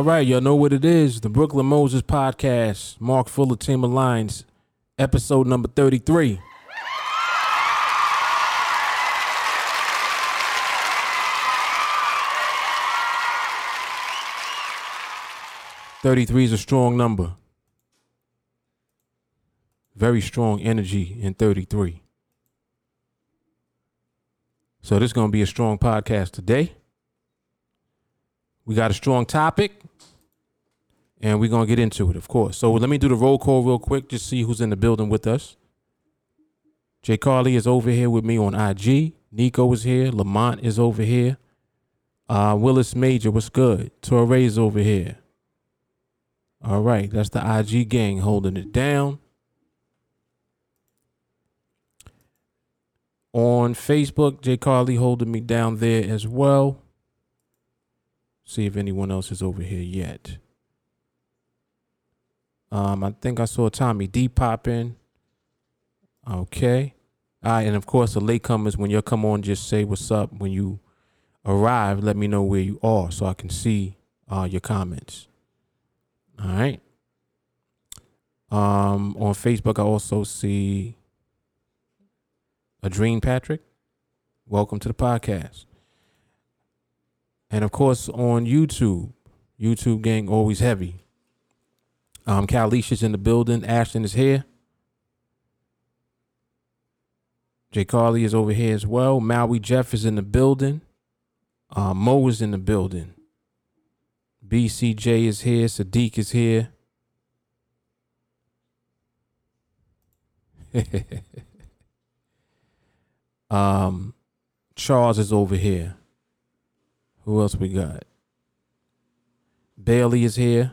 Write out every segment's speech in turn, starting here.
All right, y'all know what it is. The Brooklyn Moses Podcast, Mark Fuller, Team of Lines, episode number 33. Thirty-three is a strong number. Very strong energy in thirty-three. So this is gonna be a strong podcast today. We got a strong topic, and we're gonna get into it, of course. So let me do the roll call real quick, just see who's in the building with us. Jay Carly is over here with me on IG. Nico is here. Lamont is over here. Uh, Willis Major, what's good? Torre is over here. All right, that's the IG gang holding it down. On Facebook, Jay Carly holding me down there as well. See if anyone else is over here yet. Um, I think I saw Tommy D popping. Okay. All right, and of course the latecomers, when you come on, just say what's up. When you arrive, let me know where you are so I can see uh, your comments. All right. Um, on Facebook, I also see a Dream Patrick. Welcome to the podcast. And of course, on YouTube, YouTube gang always heavy. Um, Kalisha's in the building. Ashton is here. Jay Carly is over here as well. Maui Jeff is in the building. Uh, Mo is in the building. BCJ is here. Sadiq is here. um, Charles is over here. Who else we got? Bailey is here.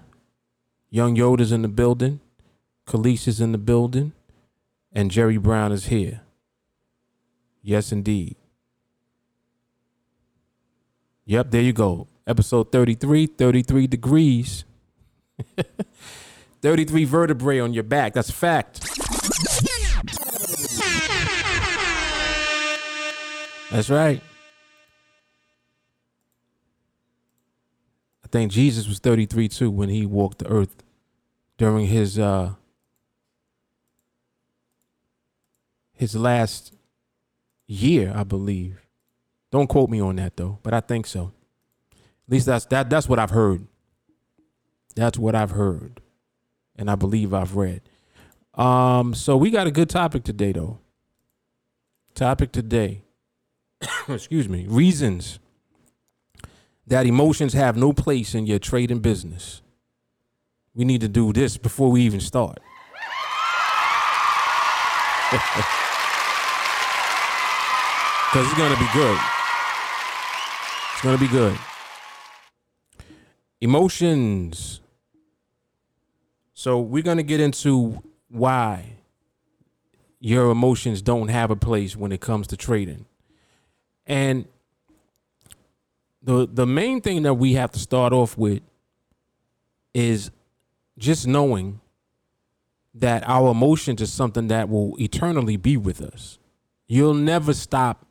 Young Yoda's in the building. Khalees is in the building. And Jerry Brown is here. Yes, indeed. Yep, there you go. Episode 33, 33 degrees. 33 vertebrae on your back. That's a fact. That's right. I think Jesus was 33 too when he walked the earth during his uh his last year, I believe. Don't quote me on that though, but I think so. At least that's that that's what I've heard. That's what I've heard. And I believe I've read. Um so we got a good topic today though. Topic today. Excuse me. Reasons that emotions have no place in your trading business. We need to do this before we even start. Because it's going to be good. It's going to be good. Emotions. So we're going to get into why your emotions don't have a place when it comes to trading. And the the main thing that we have to start off with is just knowing that our emotions is something that will eternally be with us. You'll never stop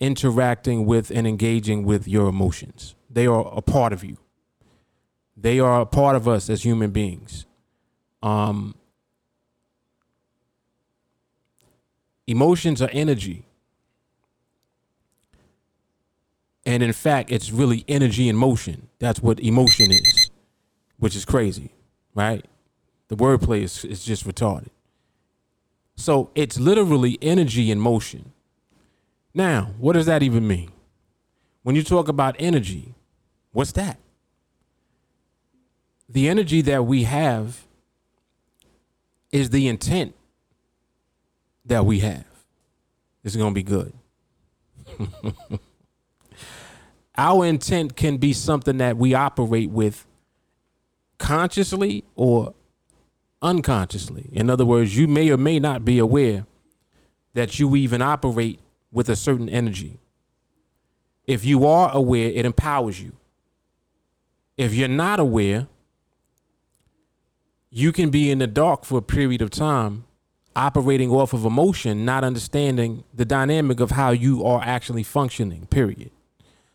interacting with and engaging with your emotions. They are a part of you. They are a part of us as human beings. Um, emotions are energy. And in fact, it's really energy in motion. That's what emotion is, which is crazy, right? The wordplay is, is just retarded. So it's literally energy in motion. Now, what does that even mean? When you talk about energy, what's that? The energy that we have is the intent that we have. It's going to be good. Our intent can be something that we operate with consciously or unconsciously. In other words, you may or may not be aware that you even operate with a certain energy. If you are aware, it empowers you. If you're not aware, you can be in the dark for a period of time, operating off of emotion, not understanding the dynamic of how you are actually functioning, period.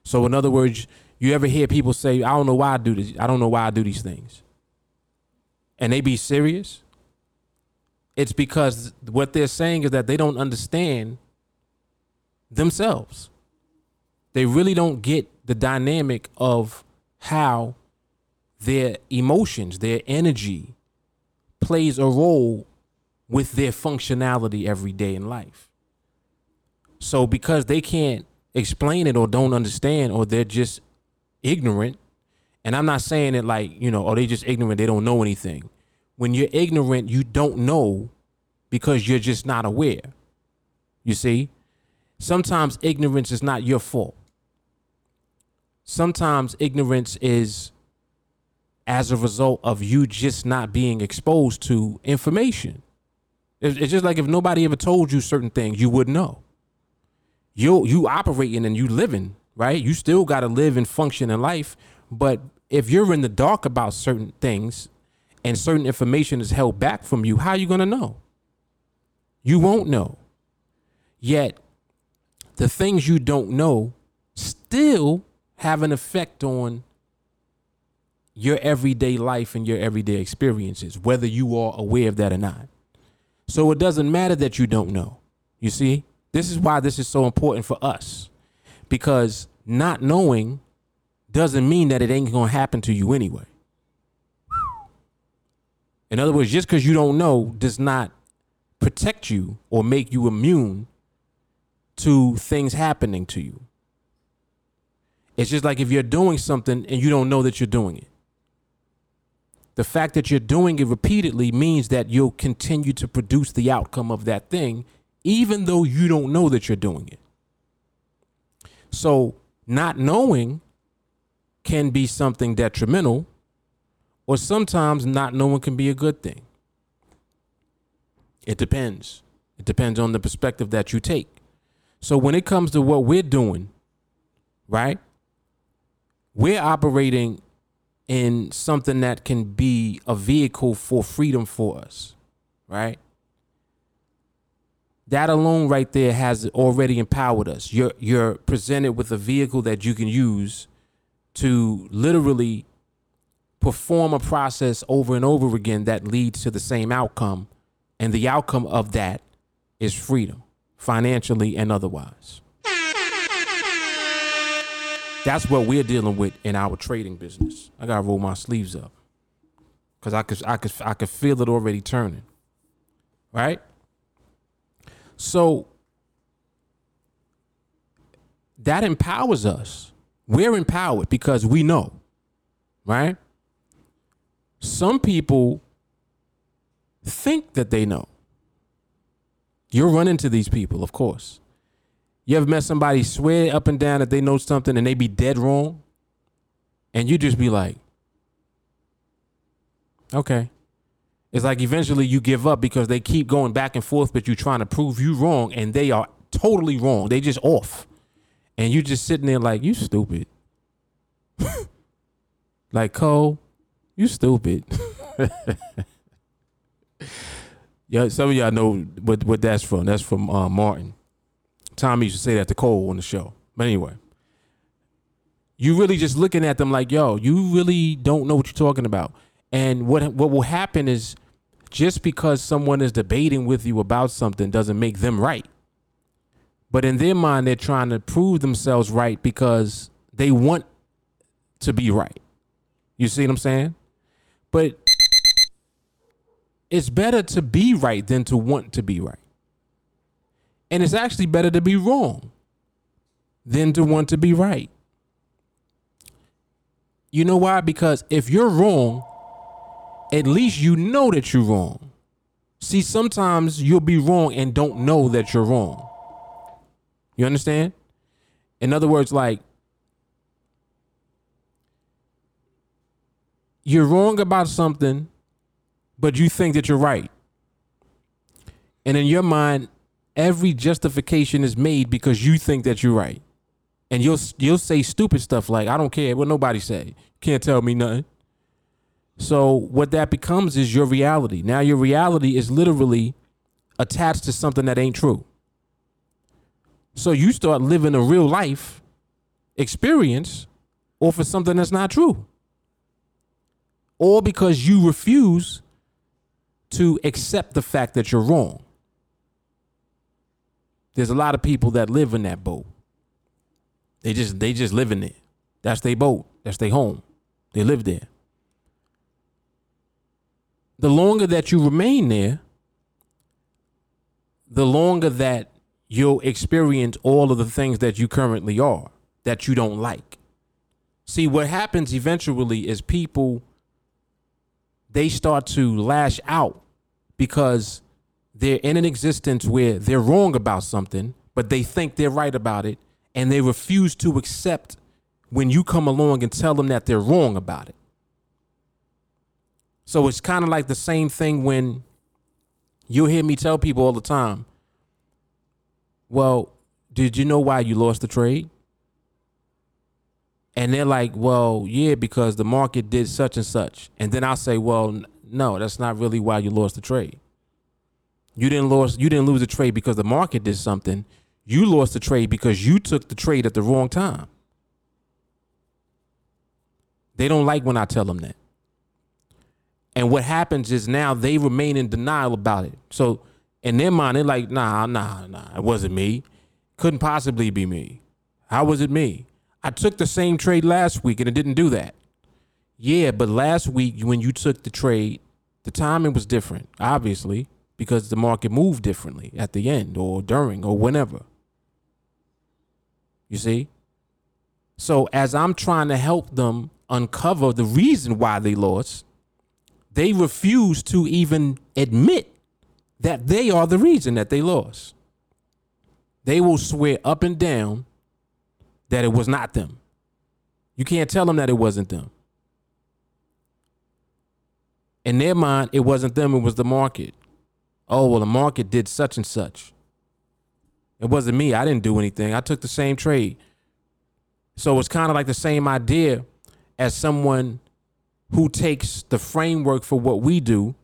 So, in other words, You ever hear people say, I don't know why I do this. I don't know why I do these things. And they be serious. It's because what they're saying is that they don't understand themselves. They really don't get the dynamic of how their emotions, their energy plays a role with their functionality every day in life. So because they can't explain it or don't understand or they're just ignorant, and I'm not saying it like, you know, or they just ignorant, they don't know anything. When you're ignorant, you don't know because you're just not aware. You see? Sometimes ignorance is not your fault. Sometimes ignorance is as a result of you just not being exposed to information. It's just like if nobody ever told you certain things, you wouldn't know. You you operating and you living, right? You still got to live and function in life, but if you're in the dark about certain things and certain information is held back from you, how are you going to know? You won't know. Yet the things you don't know still have an effect on your everyday life and your everyday experiences, whether you are aware of that or not. So it doesn't matter that you don't know. You see, this is why this is so important for us because not knowing doesn't mean that it ain't going to happen to you anyway. In other words, just because you don't know does not protect you or make you immune to things happening to you. It's just like if you're doing something and you don't know that you're doing it the fact that you're doing it repeatedly means that you'll continue to produce the outcome of that thing, even though you don't know that you're doing it. So, not knowing can be something detrimental, or sometimes not knowing can be a good thing. It depends. It depends on the perspective that you take. So, when it comes to what we're doing, right? We're operating in something that can be a vehicle for freedom for us, right? That alone right there has already empowered us. You're you're presented with a vehicle that you can use to literally perform a process over and over again that leads to the same outcome and the outcome of that is freedom financially and otherwise that's what we're dealing with in our trading business. I gotta roll my sleeves up because I could I could I could feel it already turning. Right. So that empowers us. We're empowered because we know, right? Some people think that they know. You'll run into these people, of course. You ever met somebody swear up and down that they know something and they be dead wrong? And you just be like, okay. It's like eventually you give up because they keep going back and forth, but you're trying to prove you wrong and they are totally wrong. They just off. And you just sitting there like, you stupid. like, Cole, you stupid. yeah, some of y'all know what, what that's from. That's from uh, Martin. Tommy used to say that to Cole on the show. But anyway, you really just looking at them like, yo, you really don't know what you're talking about. And what what will happen is just because someone is debating with you about something doesn't make them right. But in their mind, they're trying to prove themselves right because they want to be right. You see what I'm saying? But it's better to be right than to want to be right. And it's actually better to be wrong than to want to be right. You know why? Because if you're wrong, at least you know that you're wrong. See, sometimes you'll be wrong and don't know that you're wrong. You understand? In other words, like, you're wrong about something, but you think that you're right. And in your mind, every justification is made because you think that you're right. And you'll you'll say stupid stuff like, I don't care what nobody say. Can't tell me nothing. So what that becomes is your reality. Now your reality is literally attached to something that ain't true. So you start living a real life experience or for something that's not true. Or because you refuse to accept the fact that you're wrong. There's a lot of people that live in that boat. They just they just live in it. That's their boat. That's their home. They live there. The longer that you remain there, the longer that you'll experience all of the things that you currently are that you don't like. See, what happens eventually is people they start to lash out because they're in an existence where they're wrong about something, but they think they're right about it, and they refuse to accept when you come along and tell them that they're wrong about it. So it's kind of like the same thing when you'll hear me tell people all the time, well, did you know why you lost the trade? And they're like, well, yeah, because the market did such and such. And then I'll say, well, no, that's not really why you lost the trade. You didn't lose you didn't lose the trade because the market did something. You lost the trade because you took the trade at the wrong time. They don't like when I tell them that. And what happens is now they remain in denial about it. So in their mind, they're like, nah, nah, nah, it wasn't me. Couldn't possibly be me. How was it me? I took the same trade last week and it didn't do that. Yeah, but last week when you took the trade, the timing was different, obviously, because the market moved differently at the end or during or whenever. You see? So as I'm trying to help them uncover the reason why they lost, they refuse to even admit that they are the reason that they lost. They will swear up and down that it was not them. You can't tell them that it wasn't them. In their mind, it wasn't them, it was the market. Oh, well, the market did such and such. It wasn't me. I didn't do anything. I took the same trade. So it's kind of like the same idea as someone who takes the framework for what we do,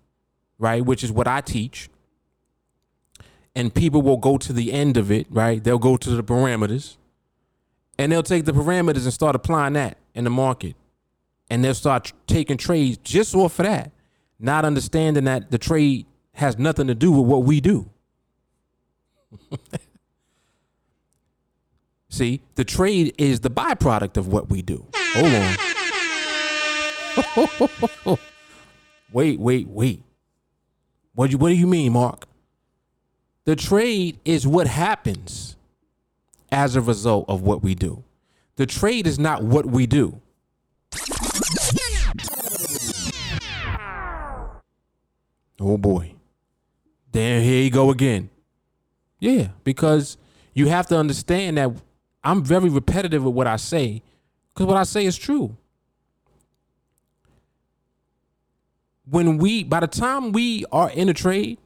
right, which is what I teach, and people will go to the end of it, right? They'll go to the parameters and they'll take the parameters and start applying that in the market. And they'll start taking trades just off of that, not understanding that the trade has nothing to do with what we do. See, the trade is the byproduct of what we do. Hold on. wait, wait, wait. What do you, what do you mean, Mark? The trade is what happens as a result of what we do. The trade is not what we do. Oh boy. Then here you go again. Yeah, because you have to understand that I'm very repetitive with what I say because what I say is true. When we, by the time we are in a trade,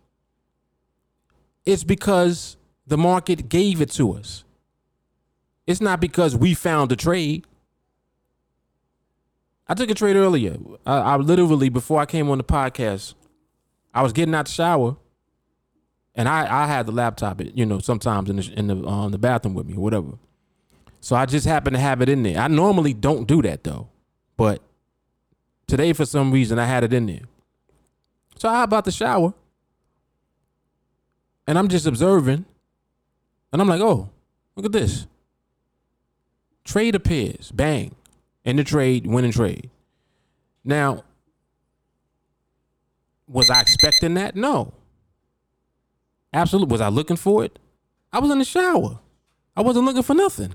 it's because the market gave it to us. It's not because we found a trade. I took a trade earlier. I, I, literally before I came on the podcast, I was getting out the shower, and I I had the laptop, you know, sometimes in the in the uh, the bathroom with me or whatever. So I just happened to have it in there. I normally don't do that though, but today for some reason I had it in there. So I about the shower, and I'm just observing, and I'm like, oh, look at this. Trade appears, bang, in the trade, winning trade. Now, was I expecting that? No. Absolutely. Was I looking for it? I was in the shower. I wasn't looking for nothing.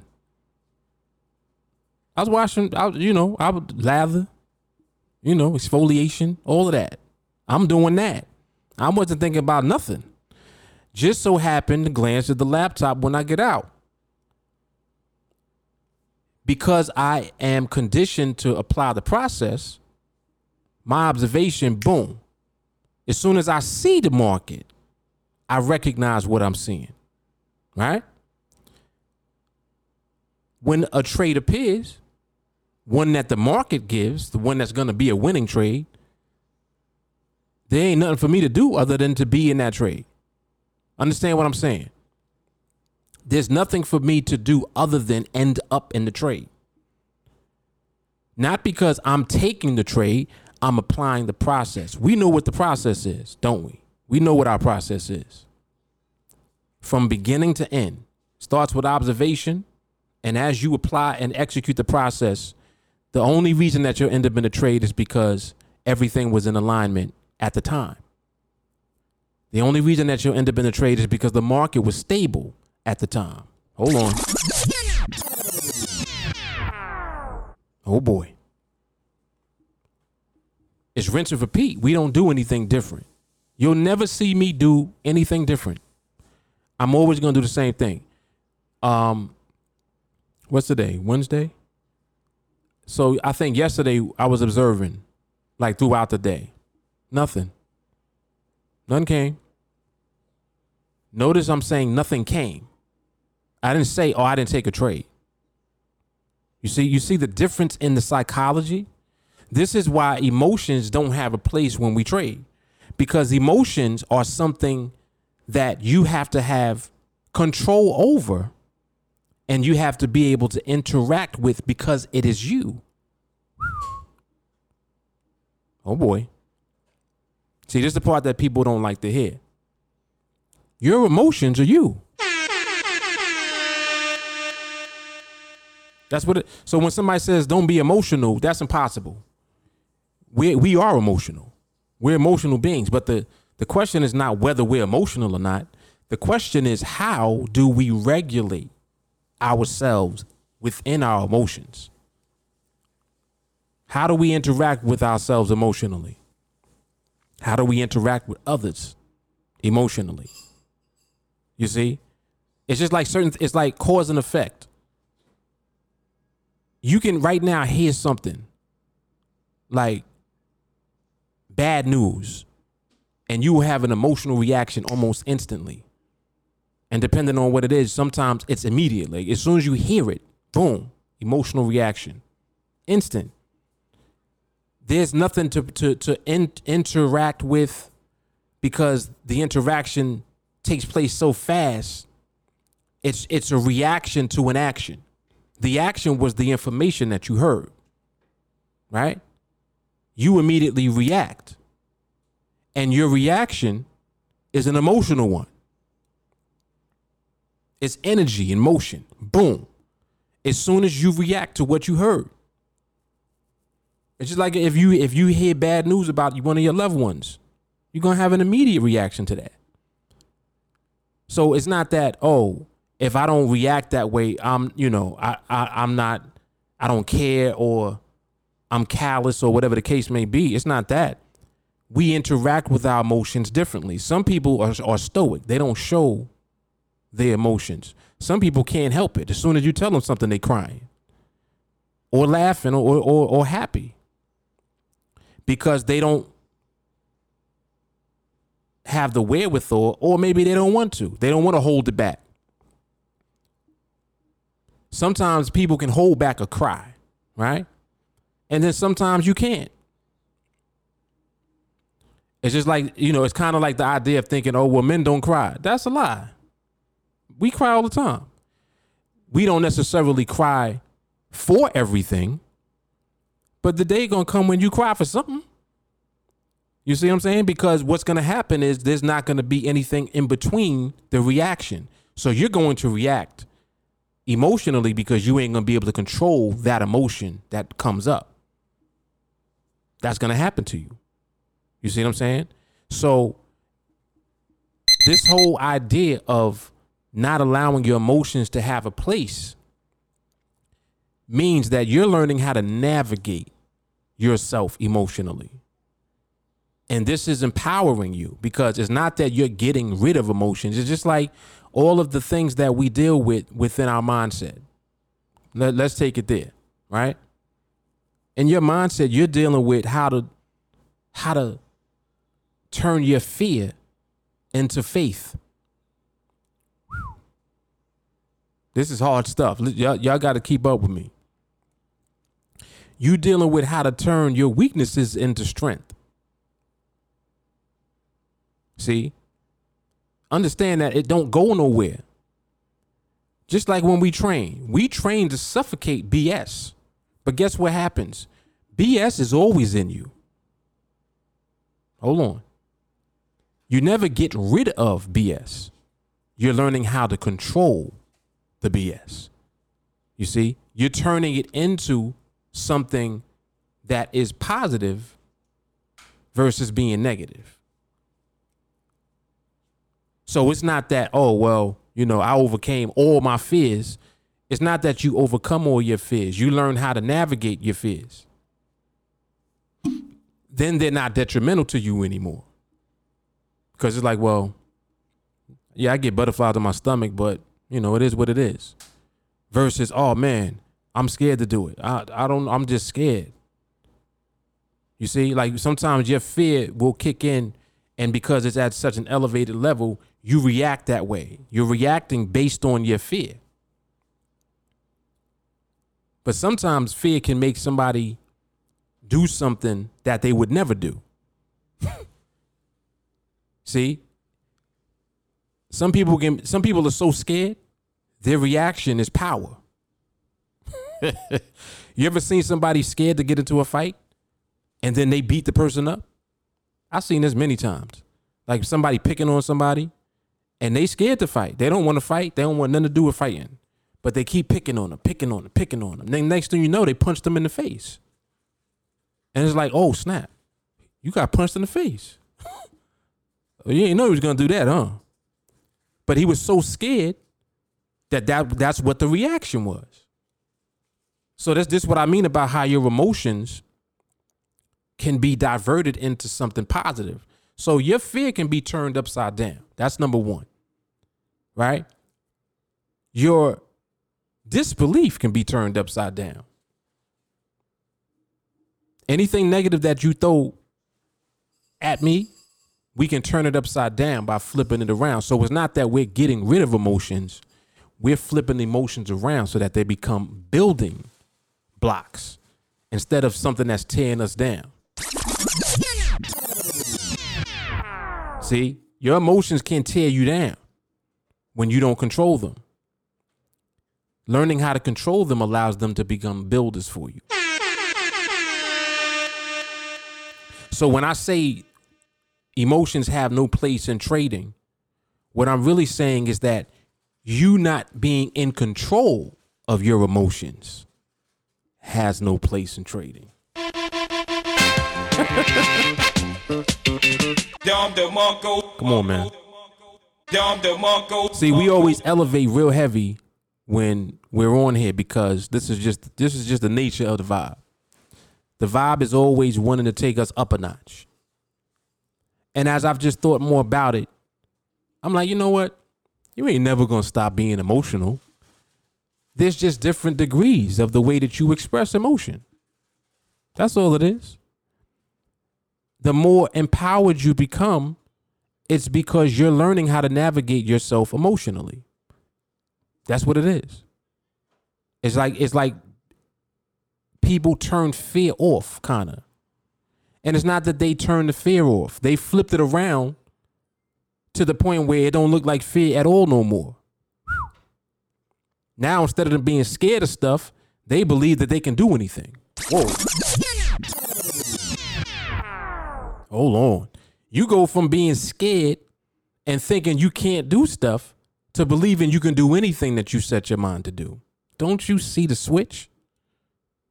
I was washing, I, you know, I would lather, you know, exfoliation, all of that. I'm doing that. I wasn't thinking about nothing. Just so happened to glance at the laptop when I get out. Because I am conditioned to apply the process, my observation, boom. As soon as I see the market, I recognize what I'm seeing. Right? When a trade appears, one that the market gives, the one that's going to be a winning trade, there ain't nothing for me to do other than to be in that trade. Understand what I'm saying? There's nothing for me to do other than end up in the trade. Not because I'm taking the trade, I'm applying the process. We know what the process is, don't we? We know what our process is. From beginning to end, starts with observation, and as you apply and execute the process, the only reason that you'll end up in a trade is because everything was in alignment at the time. The only reason that you'll end up in a trade is because the market was stable at the time. Hold on. Oh boy. It's rinse and repeat. We don't do anything different. You'll never see me do anything different. I'm always gonna do the same thing. Um, what's the day? Wednesday. So I think yesterday I was observing, like throughout the day, nothing. None came. Notice I'm saying nothing came. I didn't say, oh, I didn't take a trade. You see, you see the difference in the psychology? This is why emotions don't have a place when we trade. Because emotions are something that you have to have control over and you have to be able to interact with because it is you. Oh boy. See, this is the part that people don't like to hear. Your emotions are you. That's what it so when somebody says don't be emotional, that's impossible. We we are emotional. We're emotional beings, but the the question is not whether we're emotional or not. The question is how do we regulate ourselves within our emotions? How do we interact with ourselves emotionally? How do we interact with others emotionally? You see? It's just like certain it's like cause and effect. You can right now hear something like bad news and you have an emotional reaction almost instantly. And depending on what it is, sometimes it's immediately. As soon as you hear it, boom, emotional reaction. Instant. There's nothing to to to in, interact with because the interaction takes place so fast. It's it's a reaction to an action. The action was the information that you heard. Right? You immediately react. And your reaction is an emotional one. It's energy in motion. Boom. As soon as you react to what you heard. It's just like if you if you hear bad news about one of your loved ones, you're gonna have an immediate reaction to that. So it's not that, oh, if I don't react that way, I'm, you know, I, I I'm not I don't care or I'm callous or whatever the case may be. It's not that. We interact with our emotions differently. Some people are, are stoic. They don't show their emotions. Some people can't help it. As soon as you tell them something, they crying or laughing or, or, or happy because they don't have the wherewithal or maybe they don't want to. They don't want to hold it back. Sometimes people can hold back a cry, right? And then sometimes you can't. It's just like, you know, it's kind of like the idea of thinking, oh, well, men don't cry. That's a lie we cry all the time. We don't necessarily cry for everything, but the day gonna come when you cry for something. You see what I'm saying? Because what's gonna happen is there's not gonna be anything in between the reaction. So you're going to react emotionally because you ain't gonna be able to control that emotion that comes up. That's gonna happen to you. You see what I'm saying? So this whole idea of not allowing your emotions to have a place means that you're learning how to navigate yourself emotionally. And this is empowering you because it's not that you're getting rid of emotions. It's just like all of the things that we deal with within our mindset. Let, let's take it there, right? In your mindset, you're dealing with how to how to turn your fear into faith. This is hard stuff. Y'all, y'all got to keep up with me. You dealing with how to turn your weaknesses into strength. See? Understand that it don't go nowhere. Just like when we train, we train to suffocate BS. But guess what happens? BS is always in you. Hold on. You never get rid of BS. You're learning how to control the BS. You see, you're turning it into something that is positive versus being negative. So it's not that, oh, well, you know, I overcame all my fears. It's not that you overcome all your fears. You learn how to navigate your fears. Then they're not detrimental to you anymore. Because it's like, well, yeah, I get butterflies in my stomach, but you know, it is what it is. Versus, oh man, I'm scared to do it. I, I don't, I'm just scared. You see, like sometimes your fear will kick in, and because it's at such an elevated level, you react that way. You're reacting based on your fear. But sometimes fear can make somebody do something that they would never do. See? Some people can some people are so scared, their reaction is power. you ever seen somebody scared to get into a fight and then they beat the person up? I've seen this many times. Like somebody picking on somebody and they scared to fight. They don't want to fight. They don't want nothing to do with fighting. But they keep picking on them, picking on them, picking on them. Then next thing you know, they punch them in the face. And it's like, oh snap, you got punched in the face. you didn't know he was gonna do that, huh? But he was so scared that, that that's what the reaction was. So that's this what I mean about how your emotions can be diverted into something positive. So your fear can be turned upside down. That's number one. Right? Your disbelief can be turned upside down. Anything negative that you throw at me, we can turn it upside down by flipping it around. So it's not that we're getting rid of emotions, we're flipping emotions around so that they become building blocks instead of something that's tearing us down. See, your emotions can tear you down when you don't control them. Learning how to control them allows them to become builders for you. So when I say emotions have no place in trading, what I'm really saying is that you not being in control of your emotions has no place in trading. Come on, man. See, we always elevate real heavy when we're on here because this is just this is just the nature of the vibe. The vibe is always wanting to take us up a notch. And as I've just thought more about it, I'm like, you know what? You ain't never gonna stop being emotional. There's just different degrees of the way that you express emotion. That's all it is the more empowered you become, it's because you're learning how to navigate yourself emotionally. That's what it is. It's like it's like people turn fear off, kind of. And it's not that they turn the fear off. They flipped it around to the point where it don't look like fear at all no more. Now instead of them being scared of stuff, they believe that they can do anything. Whoa. hold on. You go from being scared and thinking you can't do stuff to believing you can do anything that you set your mind to do. Don't you see the switch?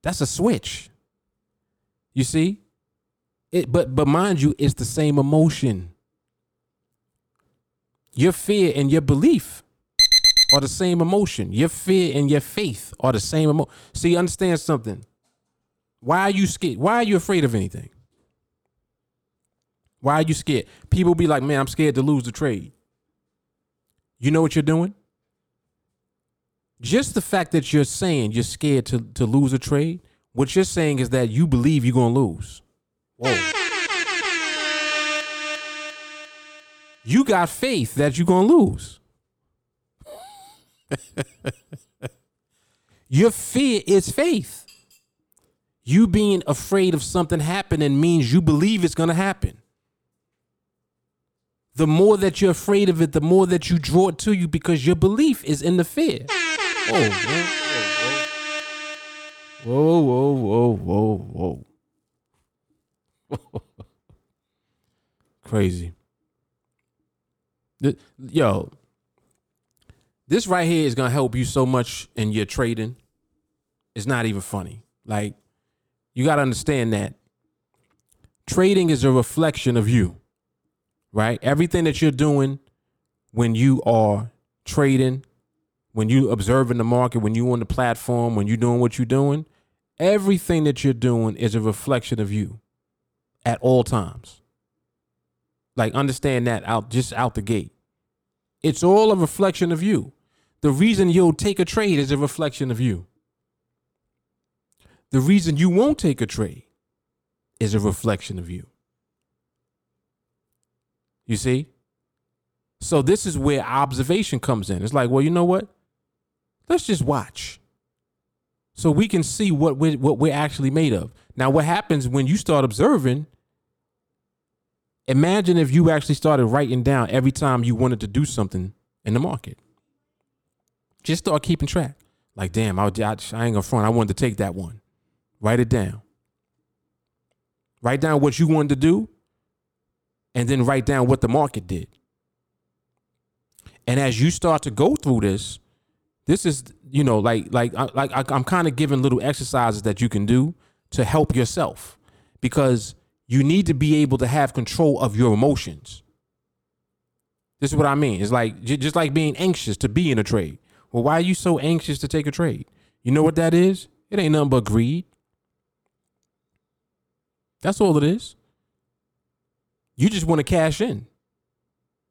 That's a switch. You see? It but but mind you, it's the same emotion. Your fear and your belief are the same emotion. Your fear and your faith are the same emotion. See, understand something. Why are you scared? Why are you afraid of anything? Why are you scared? People be like, man, I'm scared to lose the trade. You know what you're doing? Just the fact that you're saying you're scared to, to lose a trade, what you're saying is that you believe you're going to lose. Whoa. you got faith that you're going to lose. Your fear is faith. You being afraid of something happening means you believe it's going to happen the more that you're afraid of it, the more that you draw it to you because your belief is in the fear. Whoa, whoa, whoa, whoa, whoa, whoa, whoa, whoa. Crazy. Yo, this right here is gonna help you so much in your trading. It's not even funny. Like, you gotta understand that trading is a reflection of you, right? Everything that you're doing when you are trading, when you observing the market, when you on the platform, when you're doing what you're doing, everything that you're doing is a reflection of you at all times. Like understand that out just out the gate. It's all a reflection of you. The reason you'll take a trade is a reflection of you. The reason you won't take a trade is a reflection of you. You see? So this is where observation comes in. It's like, well, you know what? Let's just watch. So we can see what we're, what we're actually made of. Now, what happens when you start observing Imagine if you actually started writing down every time you wanted to do something in the market. Just start keeping track. Like, damn, I, I, I ain't gonna front. I wanted to take that one. Write it down. Write down what you wanted to do, and then write down what the market did. And as you start to go through this, this is you know like like like I'm kind of giving little exercises that you can do to help yourself because you need to be able to have control of your emotions. This is what I mean. It's like just like being anxious to be in a trade. Well, why are you so anxious to take a trade? You know what that is? It ain't nothing but greed. That's all it is. You just want to cash in.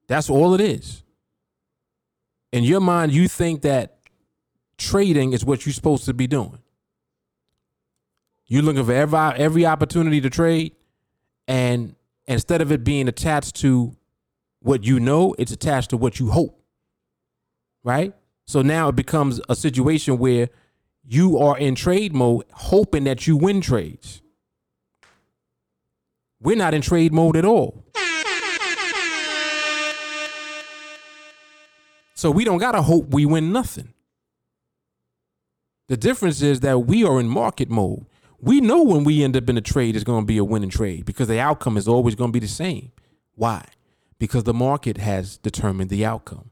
That's all it is. In your mind, you think that trading is what you're supposed to be doing. You're looking for every every opportunity to trade. And instead of it being attached to what you know, it's attached to what you hope. Right? So now it becomes a situation where you are in trade mode, hoping that you win trades. We're not in trade mode at all. So we don't got to hope we win nothing. The difference is that we are in market mode we know when we end up in a trade, it's going to be a winning trade because the outcome is always going to be the same. Why? Because the market has determined the outcome.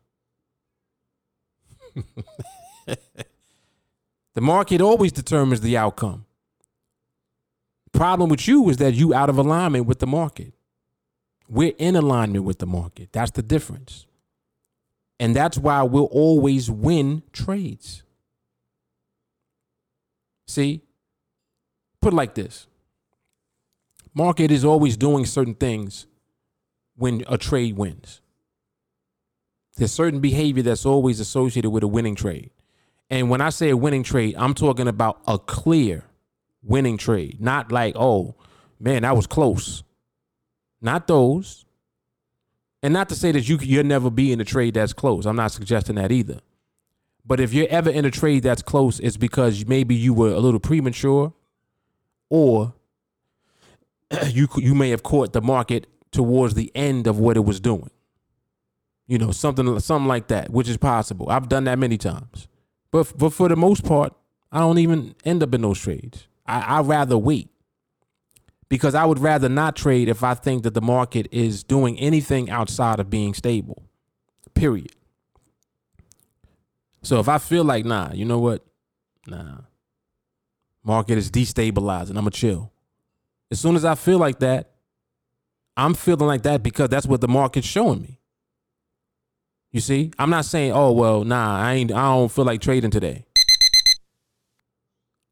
the market always determines the outcome. Problem with you is that you out of alignment with the market. We're in alignment with the market. That's the difference. And that's why we'll always win trades. See, put it like this market is always doing certain things when a trade wins. There's certain behavior that's always associated with a winning trade. And when I say a winning trade, I'm talking about a clear winning trade, not like, oh, man, that was close. Not those. And not to say that you you'll never be in a trade that's close. I'm not suggesting that either. But if you're ever in a trade that's close, it's because maybe you were a little premature or you you may have caught the market towards the end of what it was doing. You know, something something like that, which is possible. I've done that many times. But but for the most part, I don't even end up in those trades. I I rather wait. Because I would rather not trade if I think that the market is doing anything outside of being stable. Period. So if I feel like, nah, you know what? Nah. Market is destabilizing. I'm going to chill. As soon as I feel like that, I'm feeling like that because that's what the market's showing me. You see, I'm not saying, oh well, nah, I ain't. I don't feel like trading today.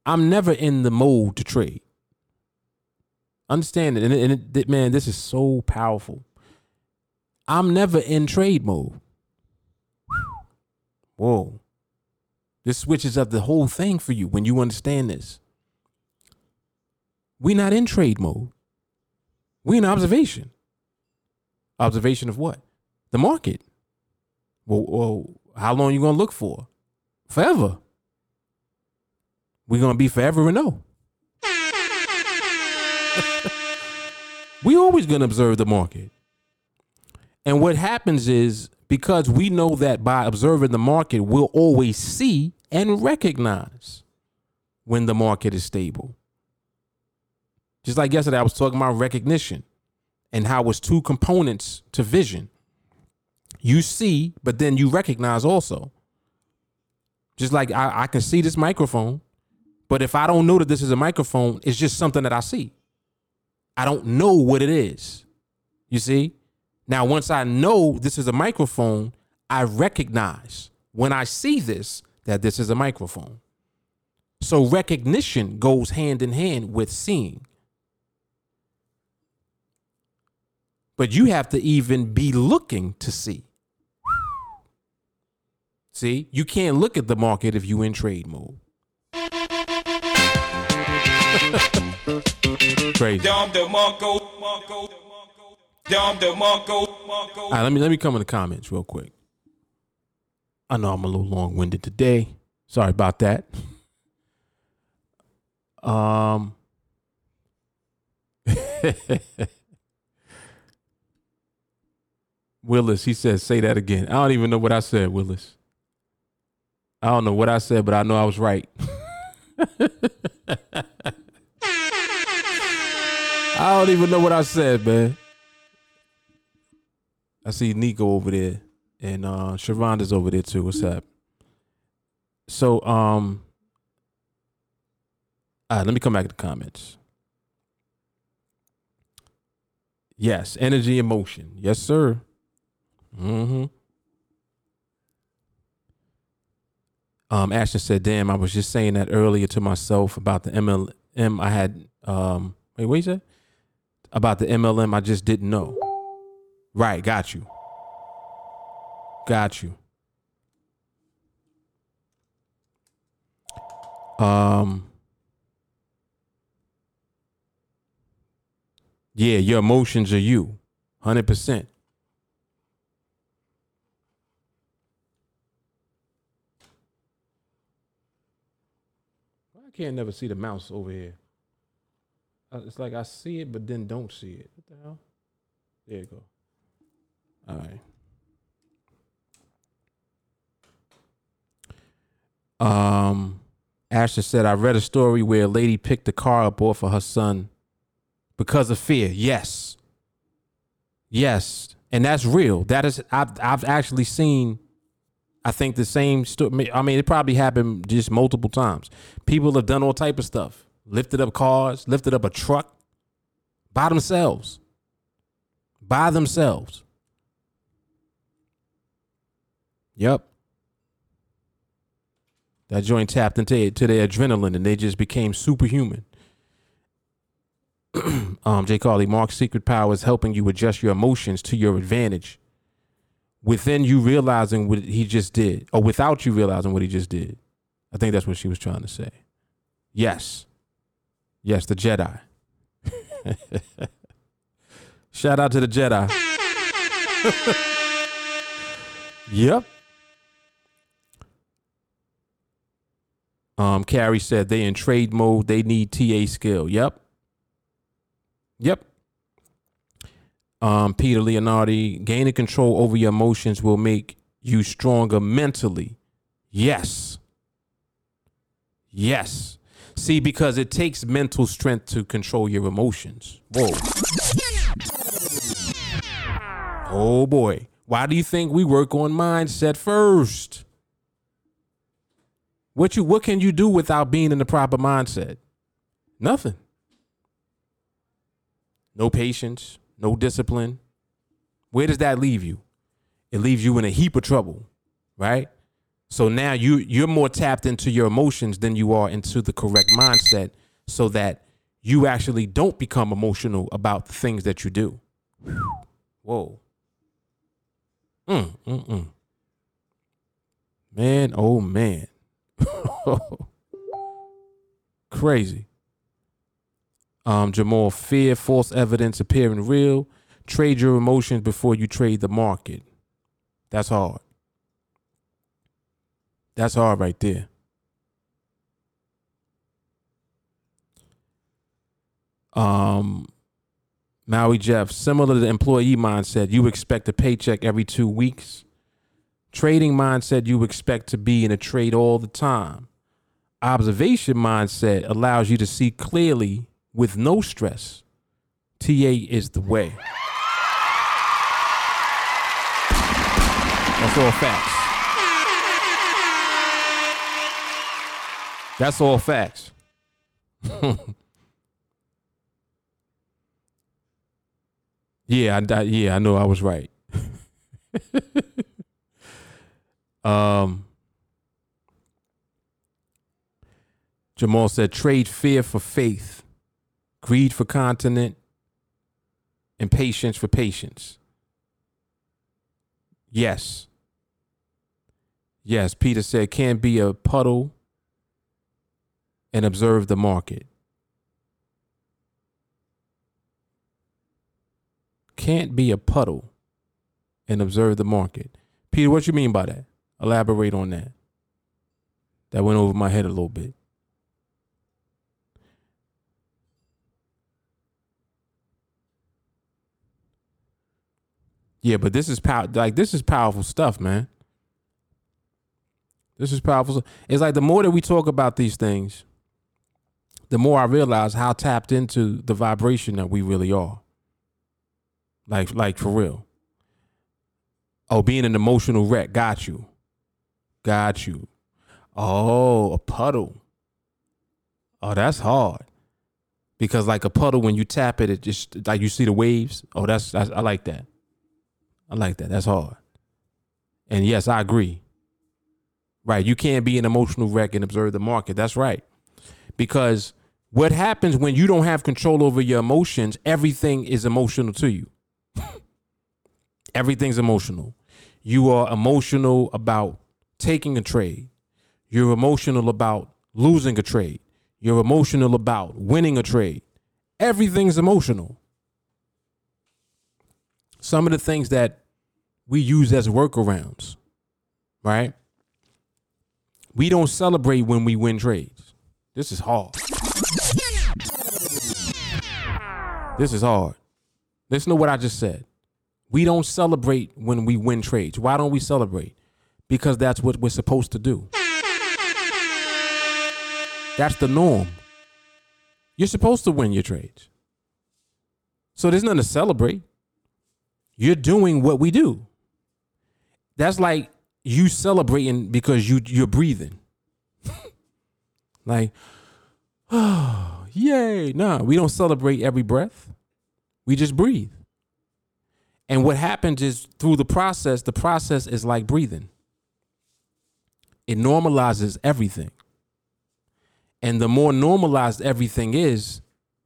I'm never in the mode to trade. Understand it, and, it, and it, man, this is so powerful. I'm never in trade mode. Whoa. This switches up the whole thing for you when you understand this. We're not in trade mode. We're in observation. Observation of what? The market. Well, well how long you gonna look for? Forever. We're gonna be forever and no. we always gonna observe the market. And what happens is because we know that by observing the market, we'll always see and recognize when the market is stable. Just like yesterday, I was talking about recognition and how it's two components to vision. You see, but then you recognize also. Just like I, I can see this microphone, but if I don't know that this is a microphone, it's just something that I see. I don't know what it is. You see? Now, once I know this is a microphone, I recognize when I see this that this is a microphone. So recognition goes hand in hand with seeing. But you have to even be looking to see. See, you can't look at the market if you in trade mode. Crazy. All right, let me let me come in the comments real quick. I know I'm a little long winded today. Sorry about that. Um. Willis, he says, say that again. I don't even know what I said, Willis. I don't know what I said, but I know I was right. I don't even know what I said, man. I see Nico over there and uh over there too. What's up? So um all right, let me come back to the comments. Yes, energy emotion. Yes, sir. Mm-hmm. Um, Ashton said, "Damn, I was just saying that earlier to myself about the MLM. I had um, wait, what you say? About the MLM, I just didn't know. Right, got you. Got you. Um, Yeah, your emotions are you. 100%. I can't never see the mouse over here. Uh, it's like I see it, but then don't see it. What the hell? There you go. All right. Um, Asher said, I read a story where a lady picked a car up off of her son because of fear. Yes. Yes. And that's real. That is I've I've actually seen I think the same story. I mean, it probably happened just multiple times. People have done all type of stuff. Lifted up cars, lifted up a truck by themselves. By themselves. Yep. That joint tapped into to their adrenaline and they just became superhuman. um, Jay Carly, Mark's secret power is helping you adjust your emotions to your advantage within you realizing what he just did, or without you realizing what he just did. I think that's what she was trying to say. Yes. Yes, the Jedi. Shout out to the Jedi. yep. Um, Carrie said they in trade mode. They need TA skill. Yep. Yep. Um, Peter Leonardi, gaining control over your emotions will make you stronger mentally. Yes. Yes. See, because it takes mental strength to control your emotions. Whoa. Oh boy. Why do you think we work on mindset first? What you what can you do without being in the proper mindset? Nothing no patience, no discipline. Where does that leave you? It leaves you in a heap of trouble, right? So now you you're more tapped into your emotions than you are into the correct mindset so that you actually don't become emotional about the things that you do. Whoa. Mm, mm, mm. Man, oh man. Crazy. Um, Jamal, fear, false evidence appearing real. Trade your emotions before you trade the market. That's hard. That's hard right there. Um, Maui Jeff, similar to the employee mindset, you expect a paycheck every two weeks. Trading mindset, you expect to be in a trade all the time. Observation mindset allows you to see clearly with no stress, TA is the way. That's all facts. That's all facts. yeah, I, yeah, I know I was right. um, Jamal said, trade fear for faith, greed for continent, and patience for patience. Yes. Yes, Peter said, can't be a puddle and observe the market. Can't be a puddle and observe the market. Peter, what you mean by that? Elaborate on that. That went over my head a little bit. Yeah, but this is power. Like this is powerful stuff, man. This is powerful. It's like the more that we talk about these things, the more I realize how tapped into the vibration that we really are. Like, like for real. Oh, being an emotional wreck. Got you. Got you. Oh, a puddle. Oh, that's hard. Because like a puddle, when you tap it, it just like you see the waves. Oh, that's, that's I like that. I like that. That's hard. And yes, I agree. Right. You can't be an emotional wreck and observe the market. That's right. Because what happens when you don't have control over your emotions, everything is emotional to you. Everything's emotional. You are emotional about taking a trade. You're emotional about losing a trade. You're emotional about winning a trade. Everything's emotional. Some of the things that we use as workarounds, right? We don't celebrate when we win trades. This is hard. This is hard. Listen to what I just said. We don't celebrate when we win trades. Why don't we celebrate? Because that's what we're supposed to do. That's the norm. You're supposed to win your trades. So there's nothing to celebrate. You're doing what we do. That's like you celebrating because you you're breathing. like, oh, yay. Nah, we don't celebrate every breath. We just breathe. And what happens is through the process, the process is like breathing. It normalizes everything. And the more normalized everything is,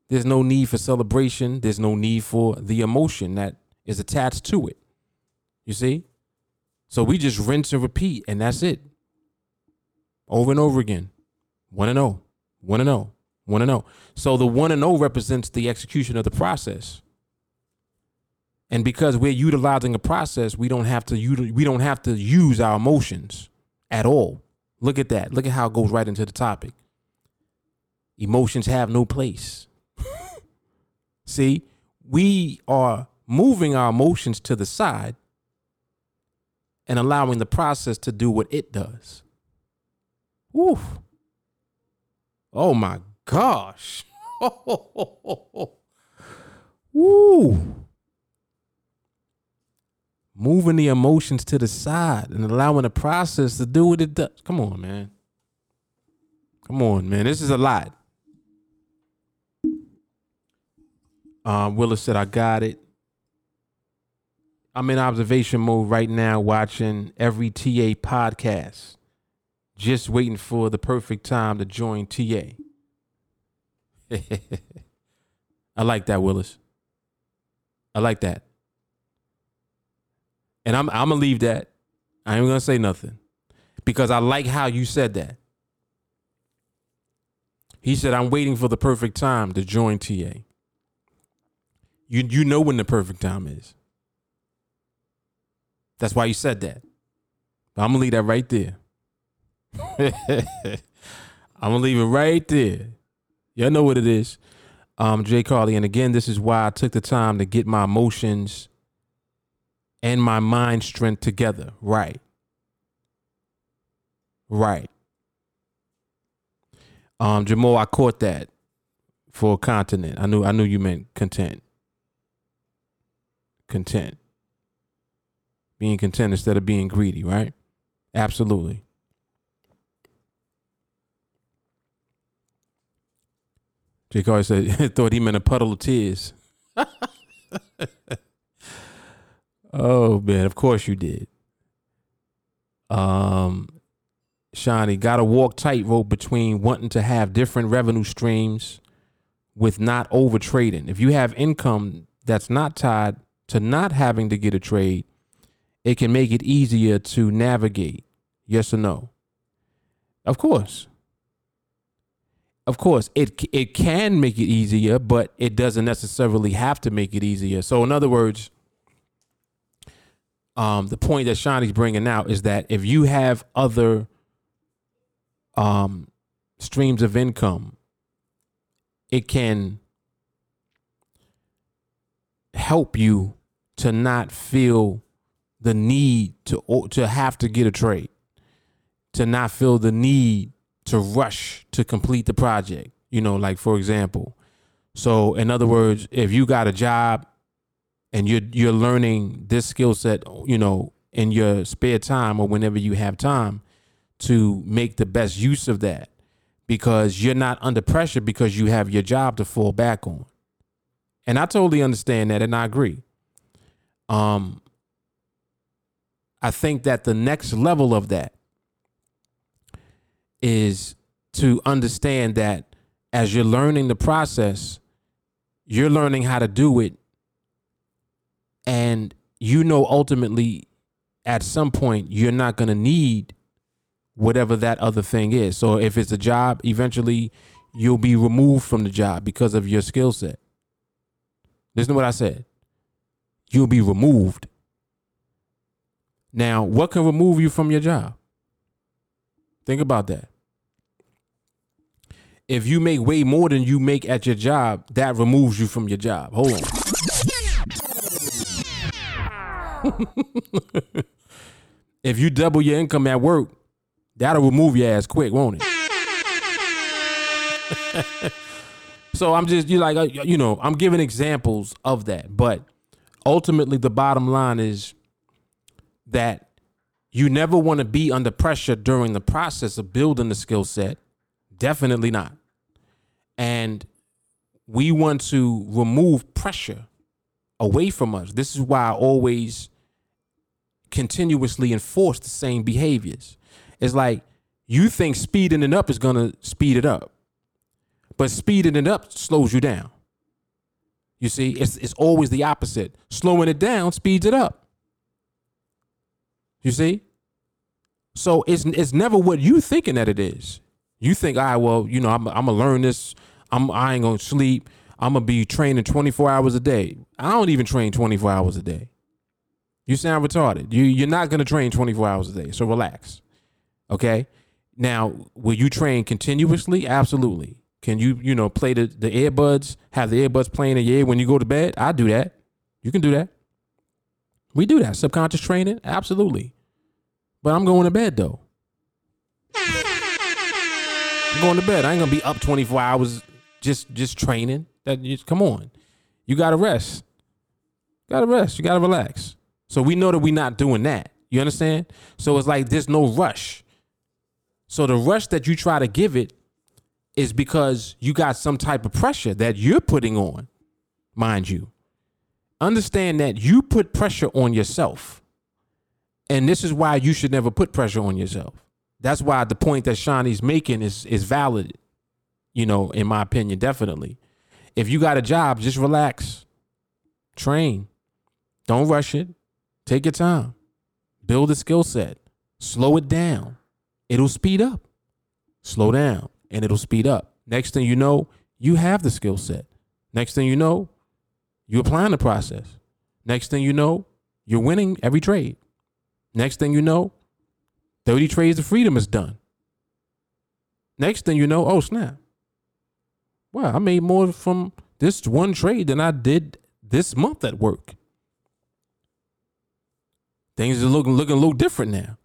there's no need for celebration. There's no need for the emotion that is attached to it. You see? So we just rinse and repeat, and that's it. Over and over again. One and oh. One and oh. One and oh. So the one and oh represents the execution of the process. And because we're utilizing a process, we don't have to we don't have to use our emotions at all. Look at that. Look at how it goes right into the topic. Emotions have no place. See, we are moving our emotions to the side and allowing the process to do what it does. Woo. Oh my gosh. Woo moving the emotions to the side and allowing the process to do what it does. Come on, man. Come on, man. This is a lot. Um, Willis said, I got it. I'm in observation mode right now, watching every TA podcast, just waiting for the perfect time to join TA. I like that, Willis. I like that. And I'm I'm gonna leave that. I ain't gonna say nothing. Because I like how you said that. He said, I'm waiting for the perfect time to join TA. You you know when the perfect time is. That's why you said that. I'm gonna leave that right there. I'm gonna leave it right there. Y'all know what it is. Um, Jay Carly, and again, this is why I took the time to get my emotions and my mind strength together. Right. Right. Um, Jamal, I caught that. for a continent. I knew I knew you meant content. Content. Being content instead of being greedy, right? Absolutely. J. Carter said, thought he meant a puddle of tears. oh man, of course you did. Um Shawnee, gotta walk tightrope between wanting to have different revenue streams with not over trading. If you have income that's not tied to not having to get a trade, it can make it easier to navigate. Yes or no? Of course. Of course, it it can make it easier, but it doesn't necessarily have to make it easier. So, in other words, um, the point that Shawnee's bringing out is that if you have other um, streams of income, it can help you to not feel the need to to have to get a trade, to not feel the need to rush to complete the project. You know, like for example, so in other words, if you got a job and you're you're learning this skill set, you know, in your spare time or whenever you have time to make the best use of that because you're not under pressure because you have your job to fall back on. And I totally understand that and I agree. Um I think that the next level of that is to understand that as you're learning the process, you're learning how to do it. And you know, ultimately, at some point, you're not going to need whatever that other thing is. So if it's a job, eventually you'll be removed from the job because of your skill set. Listen to what I said. You'll be removed. Now, what can remove you from your job? Think about that if you make way more than you make at your job, that removes you from your job. Hold on. if you double your income at work, that'll remove your ass quick, won't it? so I'm just you like uh, you know I'm giving examples of that, but ultimately the bottom line is that you never want to be under pressure during the process of building the skill set Definitely not. And we want to remove pressure away from us. This is why I always continuously enforce the same behaviors. It's like you think speeding it up is going to speed it up, but speeding it up slows you down. You see, it's, it's always the opposite. Slowing it down speeds it up. You see? So it's, it's never what you thinking that it is. You think, all right, well, you know, I'm, I'm gonna learn this. I'm I ain't gonna sleep. I'm gonna be training 24 hours a day. I don't even train 24 hours a day. You sound retarded. You you're not gonna train 24 hours a day. So relax. Okay. Now, will you train continuously? Absolutely. Can you, you know, play the, the earbuds, have the earbuds playing in your ear when you go to bed? I do that. You can do that. We do that. Subconscious training? Absolutely. But I'm going to bed though. I'm going to bed. I ain't gonna be up 24 hours just just training. That just come on. You gotta rest. You gotta rest. You gotta relax. So we know that we're not doing that. You understand? So it's like there's no rush. So the rush that you try to give it is because you got some type of pressure that you're putting on, mind you. Understand that you put pressure on yourself. And this is why you should never put pressure on yourself that's why the point that Shawnee's making is is valid. You know, in my opinion, definitely. If you got a job, just relax, train, don't rush it, take your time, build a skill set, slow it down. It'll speed up. Slow down, and it'll speed up. Next thing you know, you have the skill set. Next thing you know, you're applying the process. Next thing you know, you're winning every trade. Next thing you know, 30 trades of freedom is done. Next thing you know, oh snap. Wow, I made more from this one trade than I did this month at work. Things are looking looking a little different now.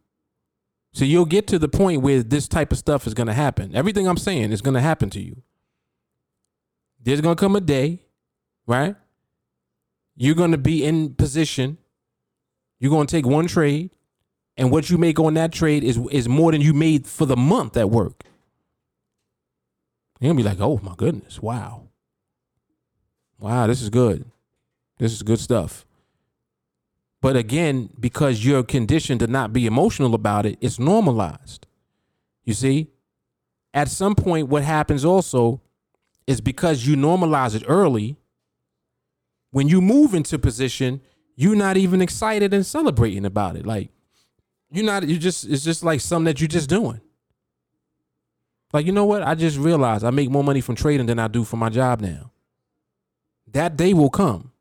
So you'll get to the point where this type of stuff is going to happen. Everything I'm saying is going to happen to you. there's gonna come a day, right? You're gonna be in position. You're gonna take one trade, and what you make on that trade is is more than you made for the month at work. You're gonna be like, oh my goodness, wow. Wow, this is good. This is good stuff. But again, because you're conditioned to not be emotional about it, it's normalized. You see? At some point, what happens also is because you normalize it early, when you move into position, you're not even excited and celebrating about it. Like, you're not, you just, it's just like something that you're just doing. Like, you know what? I just realized I make more money from trading than I do from my job now. That day will come.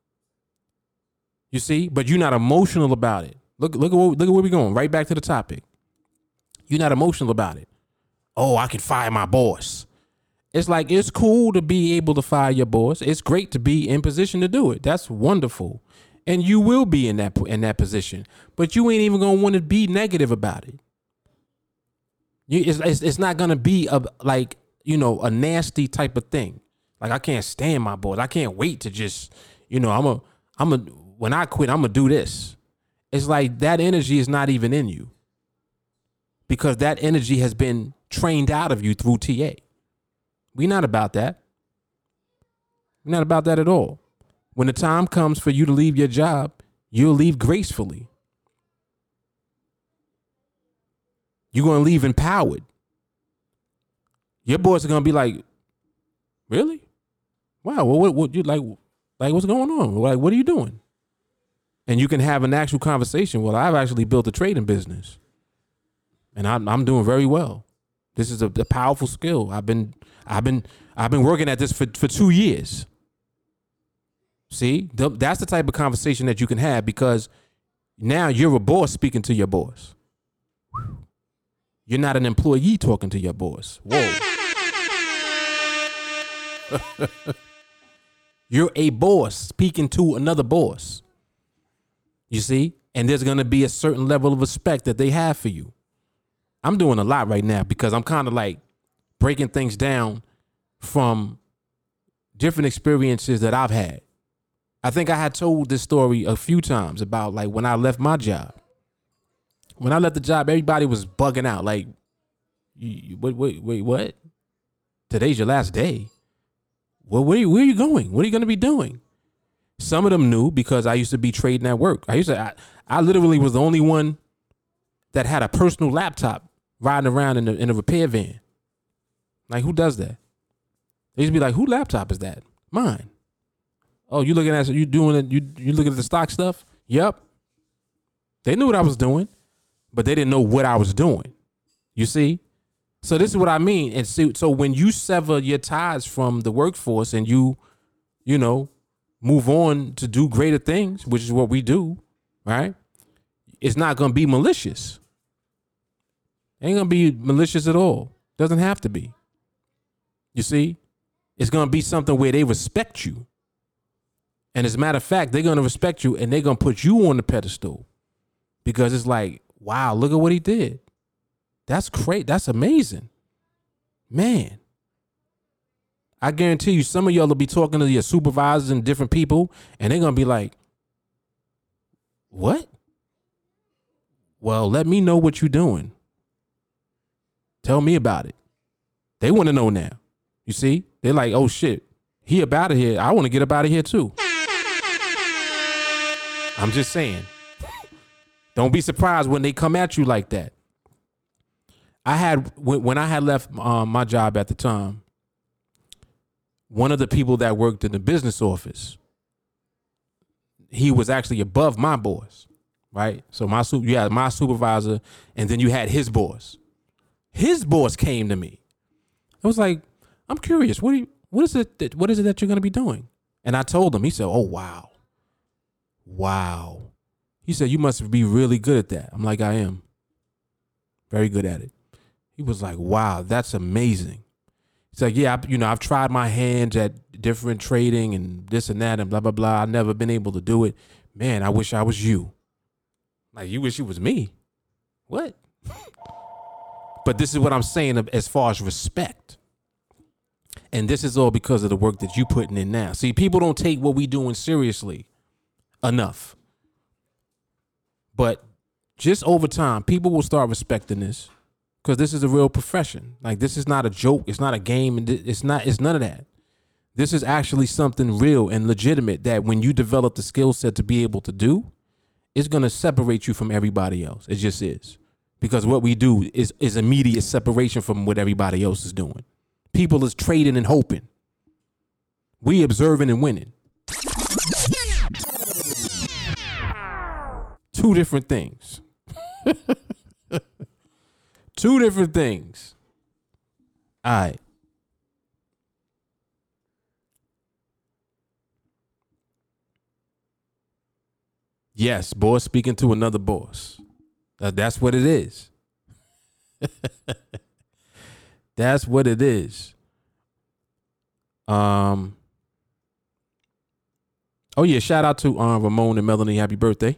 You see, but you're not emotional about it. Look, look at what, look at where we're going. Right back to the topic. You're not emotional about it. Oh, I can fire my boss. It's like it's cool to be able to fire your boss. It's great to be in position to do it. That's wonderful, and you will be in that in that position. But you ain't even gonna want to be negative about it. You, it's, it's, it's not gonna be a like you know a nasty type of thing. Like I can't stand my boss. I can't wait to just you know I'm a I'm a when I quit, I'm gonna do this. It's like that energy is not even in you because that energy has been trained out of you through TA. We're not about that. We're not about that at all. When the time comes for you to leave your job, you'll leave gracefully. You're gonna leave empowered. Your boys are gonna be like, really? Wow, well, what, what you like? Like, what's going on? Like, what are you doing? and you can have an actual conversation. Well, I've actually built a trading business, and I'm I'm doing very well. This is a, a powerful skill. I've been I've been I've been working at this for for two years. See, that's the type of conversation that you can have because now you're a boss speaking to your boss. You're not an employee talking to your boss. Whoa. you're a boss speaking to another boss. You see? And there's going to be a certain level of respect that they have for you. I'm doing a lot right now because I'm kind of like breaking things down from different experiences that I've had. I think I had told this story a few times about like when I left my job. When I left the job, everybody was bugging out. Like, wait, wait, wait, what? Today's your last day. Well, where, where are you going? What are you going to be doing? Some of them knew because I used to be trading at work. I used to, I, I literally was the only one that had a personal laptop riding around in a, in a repair van. Like, who does that? They used to be like, who laptop is that? Mine. Oh, you looking at you doing it? You you looking at the stock stuff? Yep. They knew what I was doing, but they didn't know what I was doing. You see? So this is what I mean. And so, so when you sever your ties from the workforce and you, you know, move on to do greater things, which is what we do, right? It's not going to be malicious. ain't going to be malicious at all. Doesn't have to be. You see? It's going to be something where they respect you. And as a matter of fact, they're to respect you and they're to put you on the pedestal because it's like, wow, look at what he did. That's great. That's amazing. Man, I guarantee you, some of y'all will be talking to your supervisors and different people, and they're gonna be like, "What? Well, let me know what you're doing. Tell me about it." They want to know now. You see, they're like, "Oh shit, he up out of here. I want to get up out of here too." I'm just saying. Don't be surprised when they come at you like that. I had when I had left um, my job at the time one of the people that worked in the business office, he was actually above my boss, right? So my you had my supervisor, and then you had his boss. His boss came to me. I was like, I'm curious. What do you, what is it? That, what is it that you're going to be doing? And I told him. He said, Oh wow, wow. He said, You must be really good at that. I'm like, I am. Very good at it. He was like, Wow, that's amazing. It's like, yeah, I, you know, I've tried my hands at different trading and this and that and blah blah blah. I've never been able to do it. Man, I wish I was you. Like you wish you was me. What? but this is what I'm saying as far as respect. And this is all because of the work that you're putting in now. See, people don't take what we doing seriously enough. But just over time, people will start respecting this because this is a real profession. Like this is not a joke. It's not a game, and it's not. It's none of that. This is actually something real and legitimate that when you develop the skill set to be able to do, it's gonna separate you from everybody else. It just is because what we do is is immediate separation from what everybody else is doing. People is trading and hoping. We observing and winning. Two different things. Two different things. All right. Yes, boss speaking to another boss. That's what it is. that's what it is. Um. Oh yeah, shout out to um, Ramon and Melanie. Happy birthday.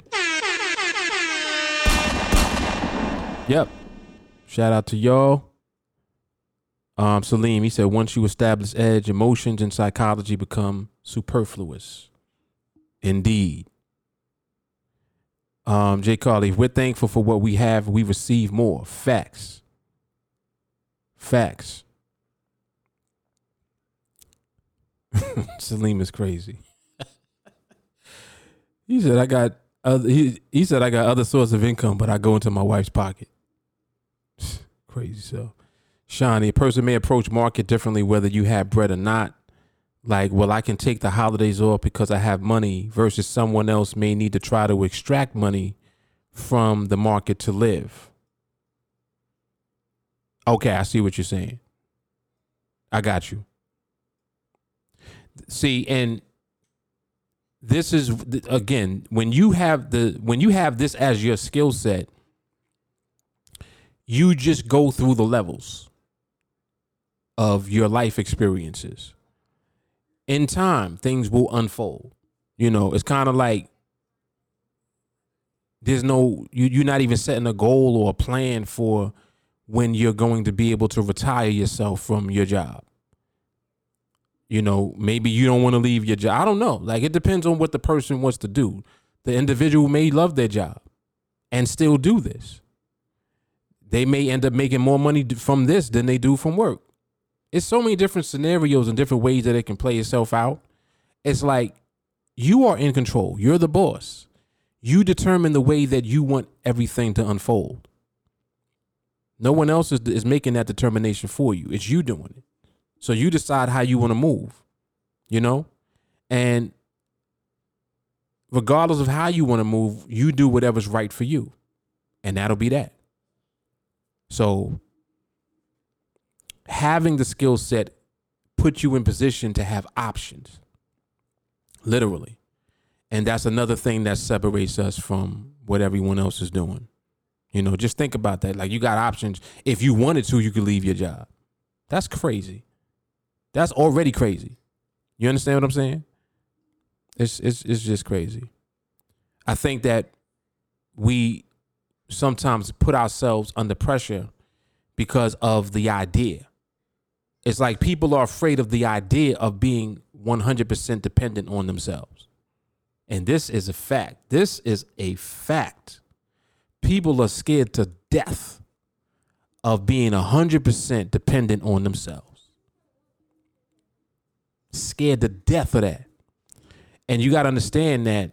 Yep. Shout out to y'all. Um, Salim, he said once you establish edge, emotions and psychology become superfluous. Indeed. Um, Jay Carly, we're thankful for what we have, we receive more. Facts. Facts. Salim is crazy. he said I got other he, he said I got other source of income, but I go into my wife's pocket. Crazy so. Shawnee, a person may approach market differently whether you have bread or not. Like, well, I can take the holidays off because I have money versus someone else may need to try to extract money from the market to live. Okay, I see what you're saying. I got you. See, and this is again when you have the when you have this as your skill set you just go through the levels of your life experiences. In time, things will unfold. You know, it's kind of like there's no you you're not even setting a goal or a plan for when you're going to be able to retire yourself from your job. You know, maybe you don't want to leave your job. I don't know. Like it depends on what the person wants to do. The individual may love their job and still do this they may end up making more money from this than they do from work. It's so many different scenarios and different ways that it can play itself out. It's like you are in control. You're the boss. You determine the way that you want everything to unfold. No one else is, is making that determination for you. It's you doing it. So you decide how you want to move, you know? And regardless of how you want to move, you do whatever's right for you. And that'll be that. So having the skill set puts you in position to have options. Literally. And that's another thing that separates us from what everyone else is doing. You know, just think about that. Like you got options. If you wanted to, you could leave your job. That's crazy. That's already crazy. You understand what I'm saying? It's it's it's just crazy. I think that we sometimes put ourselves under pressure because of the idea. It's like people are afraid of the idea of being 100% dependent on themselves. And this is a fact. This is a fact. People are scared to death of being 100% dependent on themselves. Scared to death of that. And you got to understand that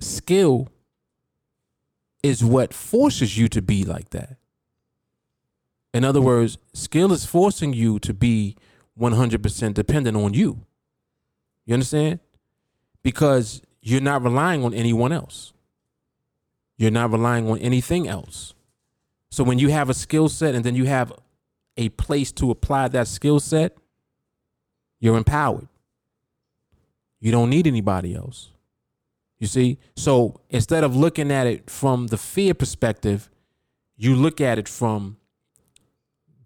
skill is what forces you to be like that. In other words, skill is forcing you to be 100% dependent on you. You understand? Because you're not relying on anyone else. You're not relying on anything else. So when you have a skill set and then you have a place to apply that skill set, you're empowered. You don't need anybody else. You see? So instead of looking at it from the fear perspective, you look at it from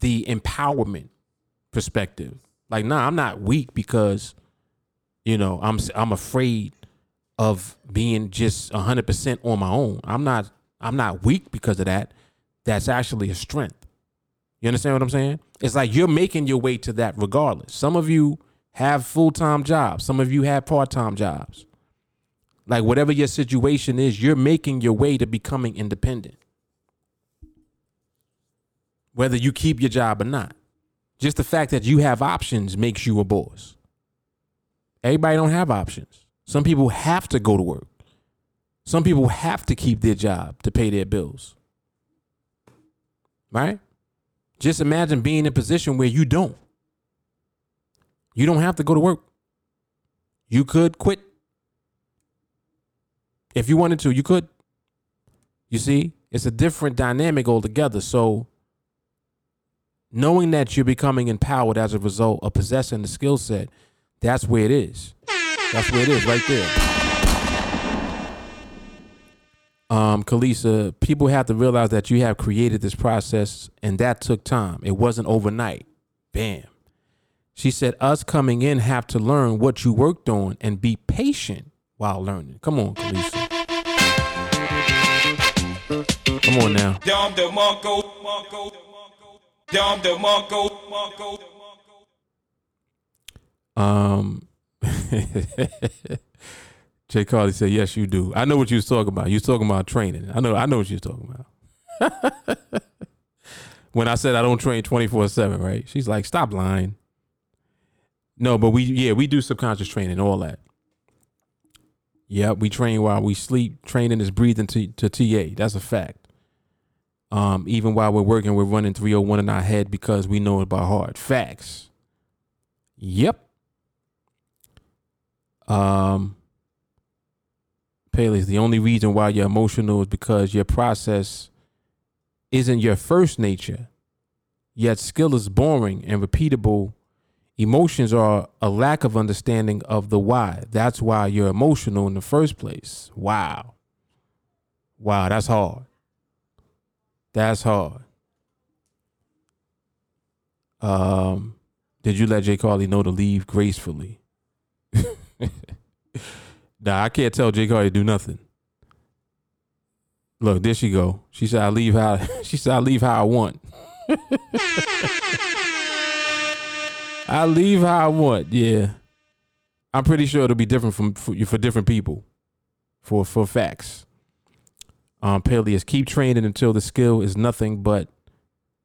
the empowerment perspective. Like, nah, I'm not weak because, you know, I'm I'm afraid of being just 100% on my own. I'm not I'm not weak because of that. That's actually a strength. You understand what I'm saying? It's like you're making your way to that regardless. Some of you have full time jobs, some of you have part time jobs. Like whatever your situation is, you're making your way to becoming independent. Whether you keep your job or not. Just the fact that you have options makes you a boss. Everybody don't have options. Some people have to go to work. Some people have to keep their job to pay their bills. Right? Just imagine being in a position where you don't. You don't have to go to work. You could quit. If you wanted to, you could. You see, it's a different dynamic altogether. So, knowing that you're becoming empowered as a result of possessing the skill set, that's where it is. That's where it is, right there. Um, Kalisa, people have to realize that you have created this process and that took time. It wasn't overnight. Bam. She said, us coming in have to learn what you worked on and be patient while learning. Come on, Kalisa. Come on now. Um, Jay Carly said, "Yes, you do. I know what you was talking about. You was talking about training. I know. I know what you was talking about." when I said I don't train twenty four seven, right? She's like, "Stop lying." No, but we yeah we do subconscious training, all that. Yep, we train while we sleep. Training is breathing to, to TA. That's a fact. Um, even while we're working, we're running 301 in our head because we know it by heart. Facts. Yep. Um, Paley's the only reason why you're emotional is because your process isn't your first nature. Yet skill is boring and repeatable. Emotions are a lack of understanding of the why. That's why you're emotional in the first place. Wow. Wow, that's hard. That's hard. Um, did you let Jay Carly know to leave gracefully? nah, I can't tell Jay Carly to do nothing. Look, there she go. She said I leave how she said I leave how I want. I leave how I want. Yeah. I'm pretty sure it'll be different from for, for different people. For for facts. Um Peleus, keep training until the skill is nothing but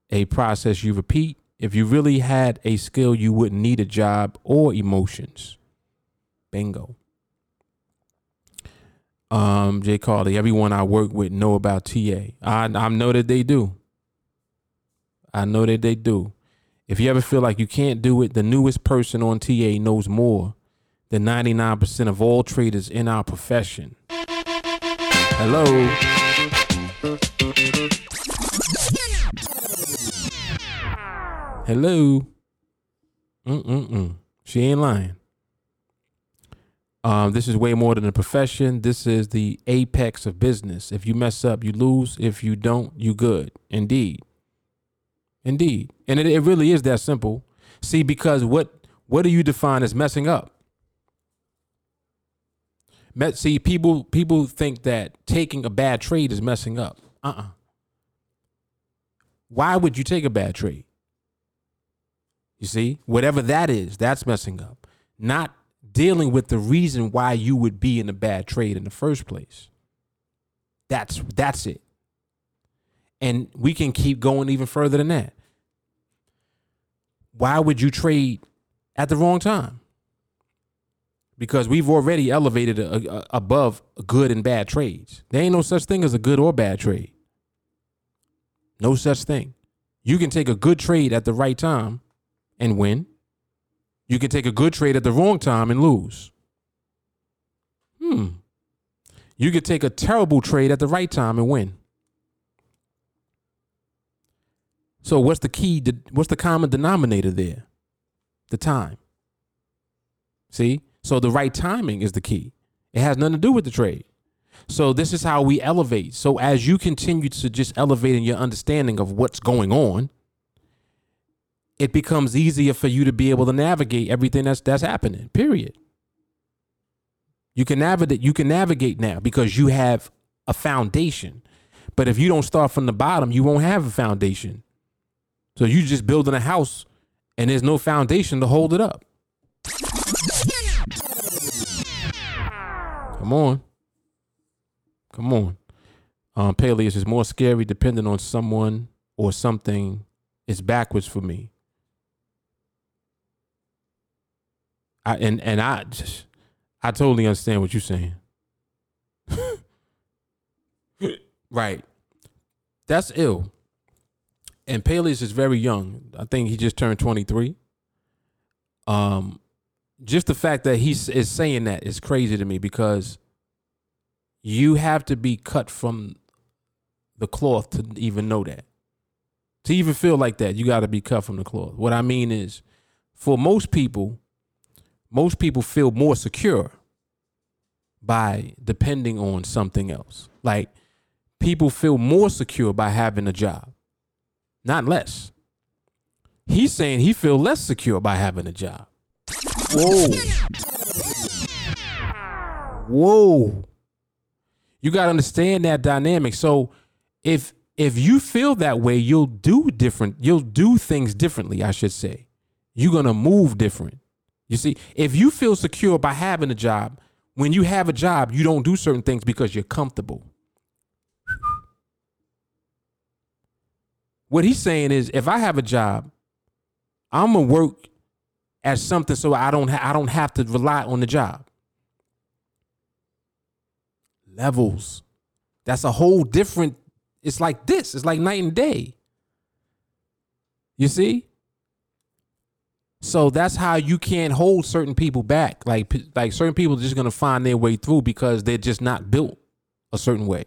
a process you repeat. If you really had a skill, you wouldn't need a job or emotions. Bingo. Um, Jay Carly, everyone I work with know about TA. I I know that they do. I know that they do. If you ever feel like you can't do it, the newest person on TA knows more than 99% of all traders in our profession. Hello. Hello. Mm-mm-mm. She ain't lying. Um, this is way more than a profession. This is the apex of business. If you mess up, you lose. If you don't, you good. Indeed. Indeed. And it, it really is that simple. See, because what what do you define as messing up? See, people people think that taking a bad trade is messing up. Uh-uh. Why would you take a bad trade? You see, whatever that is, that's messing up. Not dealing with the reason why you would be in a bad trade in the first place. That's that's it. And we can keep going even further than that. Why would you trade at the wrong time? Because we've already elevated a, a, above good and bad trades. There ain't no such thing as a good or bad trade. No such thing. You can take a good trade at the right time and win. You can take a good trade at the wrong time and lose. Hmm. You could take a terrible trade at the right time and win. So what's the key? What's the common denominator there? The time. See? So the right timing is the key. It has nothing to do with the trade. So this is how we elevate. So as you continue to just elevate in your understanding of what's going on, it becomes easier for you to be able to navigate everything that's that's happening. Period. You can navigate you can navigate now because you have a foundation. But if you don't start from the bottom, you won't have a foundation. So you're just building a house and there's no foundation to hold it up. Come on. Come on. Um, Peleus is more scary depending on someone or something. It's backwards for me. I and and I just I totally understand what you're saying. right. That's ill. And Peleus is very young. I think he just turned 23. Um just the fact that he is saying that is crazy to me because you have to be cut from the cloth to even know that. To even feel like that, you got to be cut from the cloth. What I mean is, for most people, most people feel more secure by depending on something else. Like people feel more secure by having a job, not less. He's saying he feel less secure by having a job. Whoa. Whoa. You got to understand that dynamic. So if if you feel that way, you'll do different. You'll do things differently, I should say. You're to move different. You see, if you feel secure by having a job, when you have a job, you don't do certain things because you're comfortable. What he's saying is if I have a job, I'm to work as something so I don't ha- I don't have to rely on the job. Levels. That's a whole different it's like this. It's like night and day. You see? So that's how you can't hold certain people back. Like like certain people just gonna find their way through because they're just not built a certain way.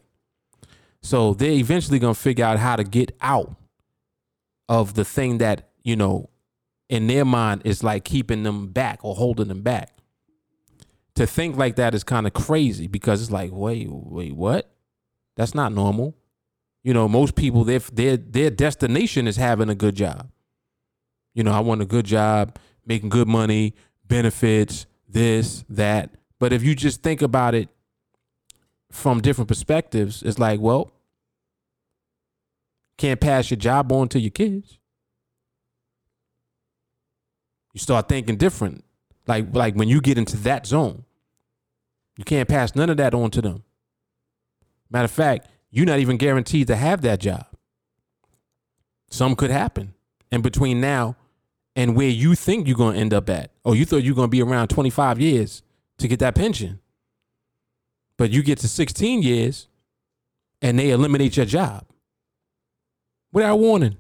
So they're eventually gonna figure out how to get out of the thing that you know in their mind is like keeping them back or holding them back. To think like that is kind of crazy because it's like, wait, wait, what? That's not normal. You know, most people their their their destination is having a good job. You know, I want a good job, making good money, benefits, this, that. But if you just think about it from different perspectives, it's like, well, can't pass your job on to your kids you start thinking different. Like like when you get into that zone, you can't pass none of that on to them. Matter of fact, you're not even guaranteed to have that job. Some could happen. And between now and where you think you're going to end up at, or you thought you're going to be around 25 years to get that pension. But you get to 16 years and they eliminate your job without warning.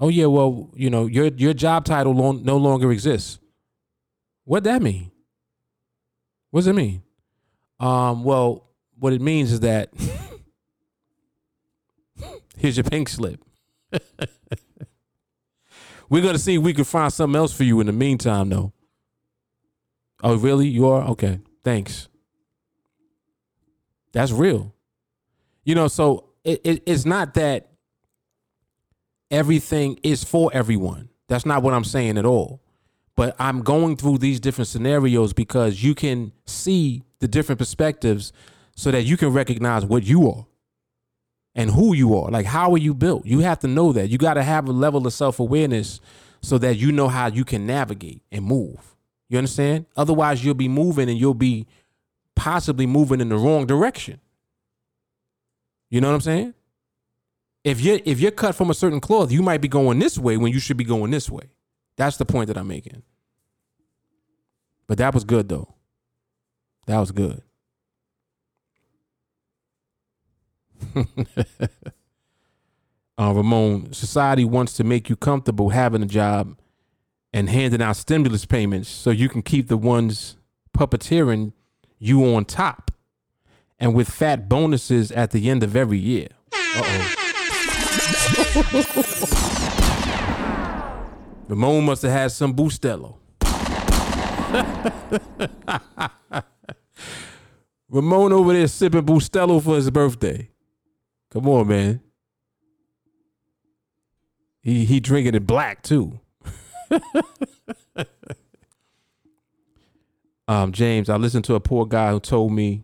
Oh yeah, well, you know, your your job title no longer exists. What that mean? What does it mean? Um, well, what it means is that here's your pink slip. We're gonna see if we can find something else for you in the meantime, though. Oh, really? You are okay. Thanks. That's real. You know, so it, it, it's not that everything is for everyone. That's not what I'm saying at all. But I'm going through these different scenarios because you can see the different perspectives so that you can recognize what you are and who you are. Like, how are you built? You have to know that. You got to have a level of self awareness so that you know how you can navigate and move. You understand? Otherwise, you'll be moving and you'll be possibly moving in the wrong direction. You know what I'm saying? If you're if you're cut from a certain cloth, you might be going this way when you should be going this way. That's the point that I'm making. But that was good though. That was good. uh, Ramon, society wants to make you comfortable having a job and handing out stimulus payments so you can keep the ones puppeteering you on top and with fat bonuses at the end of every year. Uh oh. Ramon must have had some Bustelo. Ramon over there sipping Bustelo for his birthday. Come on, man. He he drinking it black too. um, James, I listened to a poor guy who told me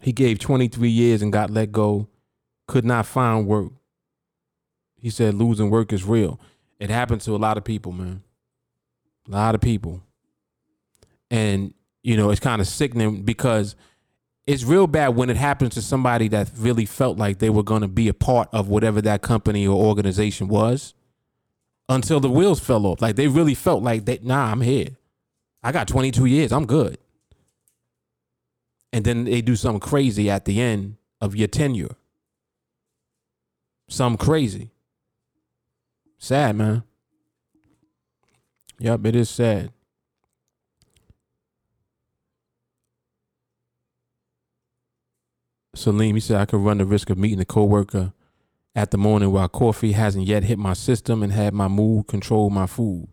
he gave 23 years and got let go, could not find work. he said losing work is real. It happened to a lot of people, man. A lot of people. And, you know, it's kind of sickening because it's real bad when it happens to somebody that really felt like they were going to be a part of whatever that company or organization was until the wheels fell off. Like they really felt like that, nah, I'm here. I got 22 years. I'm good. And then they do something crazy at the end of your tenure. Something crazy. Sad, man. Yep, it is sad. Salim, he said I could run the risk of meeting a coworker at the morning while coffee hasn't yet hit my system and had my mood control my food.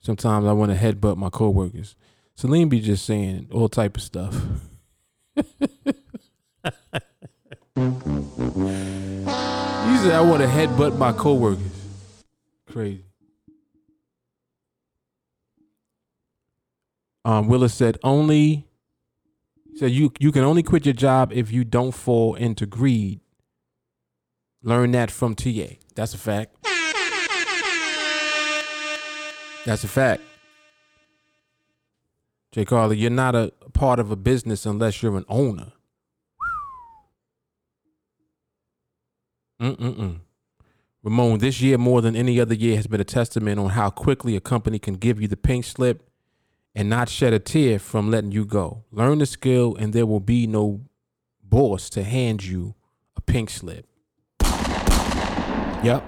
Sometimes I want to headbutt my coworkers. Celine be just saying all type of stuff. said I want to headbutt my coworkers. Crazy. Um, Willis said only said you you can only quit your job if you don't fall into greed. Learn that from TA. That's a fact. That's a fact. Jay Carly, you're not a part of a business unless you're an owner. Mm-mm-mm. Ramon, this year more than any other year has been a testament on how quickly a company can give you the pink slip and not shed a tear from letting you go. Learn the skill, and there will be no boss to hand you a pink slip. Yep.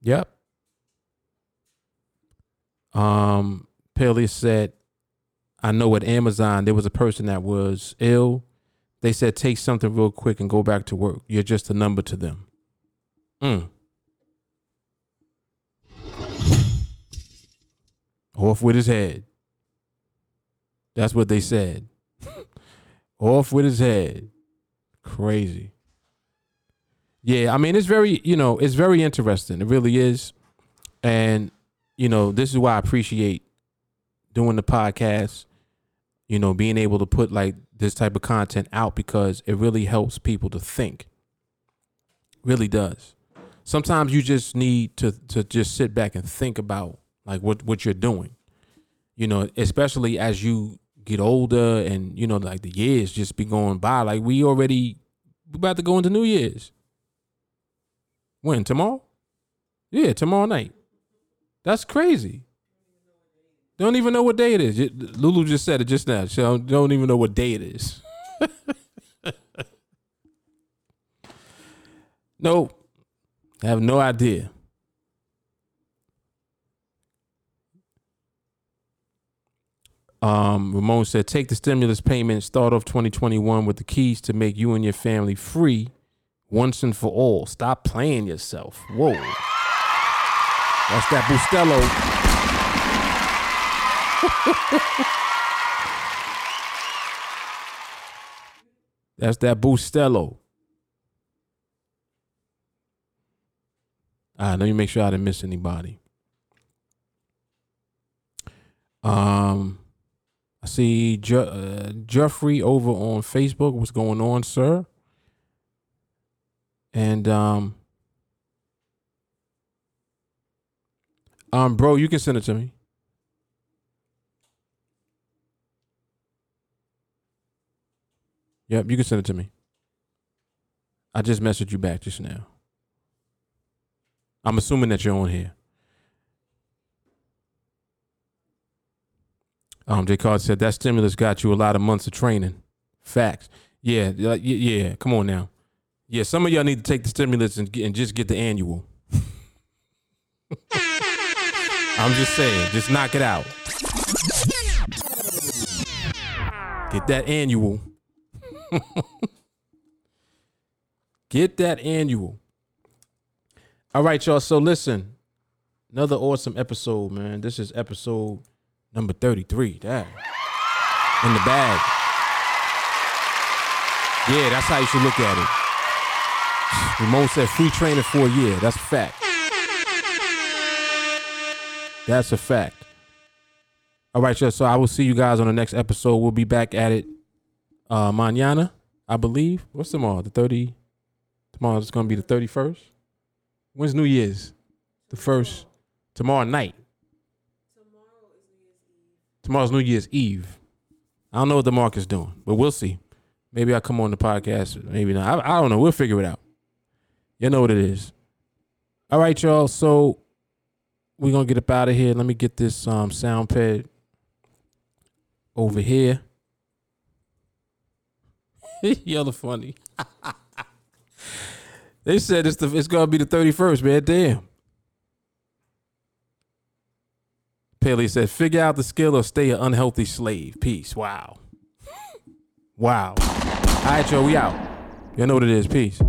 Yep. Um, Peleus said, I know at Amazon there was a person that was ill. They said, take something real quick and go back to work. You're just a number to them. Mm. Off with his head. That's what they said. Off with his head. Crazy. Yeah, I mean, it's very, you know, it's very interesting. It really is. And you know, this is why I appreciate doing the podcast, you know, being able to put like this type of content out because it really helps people to think. Really does. Sometimes you just need to to just sit back and think about like what what you're doing. You know, especially as you get older and you know like the years just be going by like we already we about to go into New Year's. When tomorrow? Yeah, tomorrow night. That's crazy. Don't even know what day it is. Lulu just said it just now. She don't, even know what day it is. nope. I have no idea. Um, Ramon said, take the stimulus payment, start off 2021 with the keys to make you and your family free once and for all. Stop playing yourself. Whoa. That's that Bustelo. That's that Bustelo. All right, let me make sure I didn't miss anybody. Um, I see Je- uh, Jeffrey over on Facebook. What's going on, sir? And um, Um, bro, you can send it to me. Yep, you can send it to me. I just messaged you back just now. I'm assuming that you're on here. Um, J. Card said that stimulus got you a lot of months of training. Facts. Yeah, yeah. Come on now. Yeah, some of y'all need to take the stimulus and, and just get the annual. I'm just saying, just knock it out. Get that annual. Get that annual. All right, y'all. So listen, another awesome episode, man. This is episode number 33. That in the bag. Yeah, that's how you should look at it. Ramon said free training for a year. That's a fact. That's a fact. All right, y'all. so I will see you guys on the next episode. We'll be back at it uh mañana, I believe. What's tomorrow? The 30 Tomorrow's gonna be the thirty first. When's New Year's? The first. Tomorrow night. Tomorrow's New Year's Eve. I don't know what the market's doing, but we'll see. Maybe I'll come on the podcast. Maybe not. I, I don't know. We'll figure it out. You know what it is. All right, y'all. So we're gonna get up out of here. Let me get this um sound pad over here. Y'all are funny. they said it's the it's gonna be the 31st, man. Damn. Paley said, figure out the skill or stay an unhealthy slave. Peace. Wow. wow. All right, y'all. We out. You know what it is. Peace.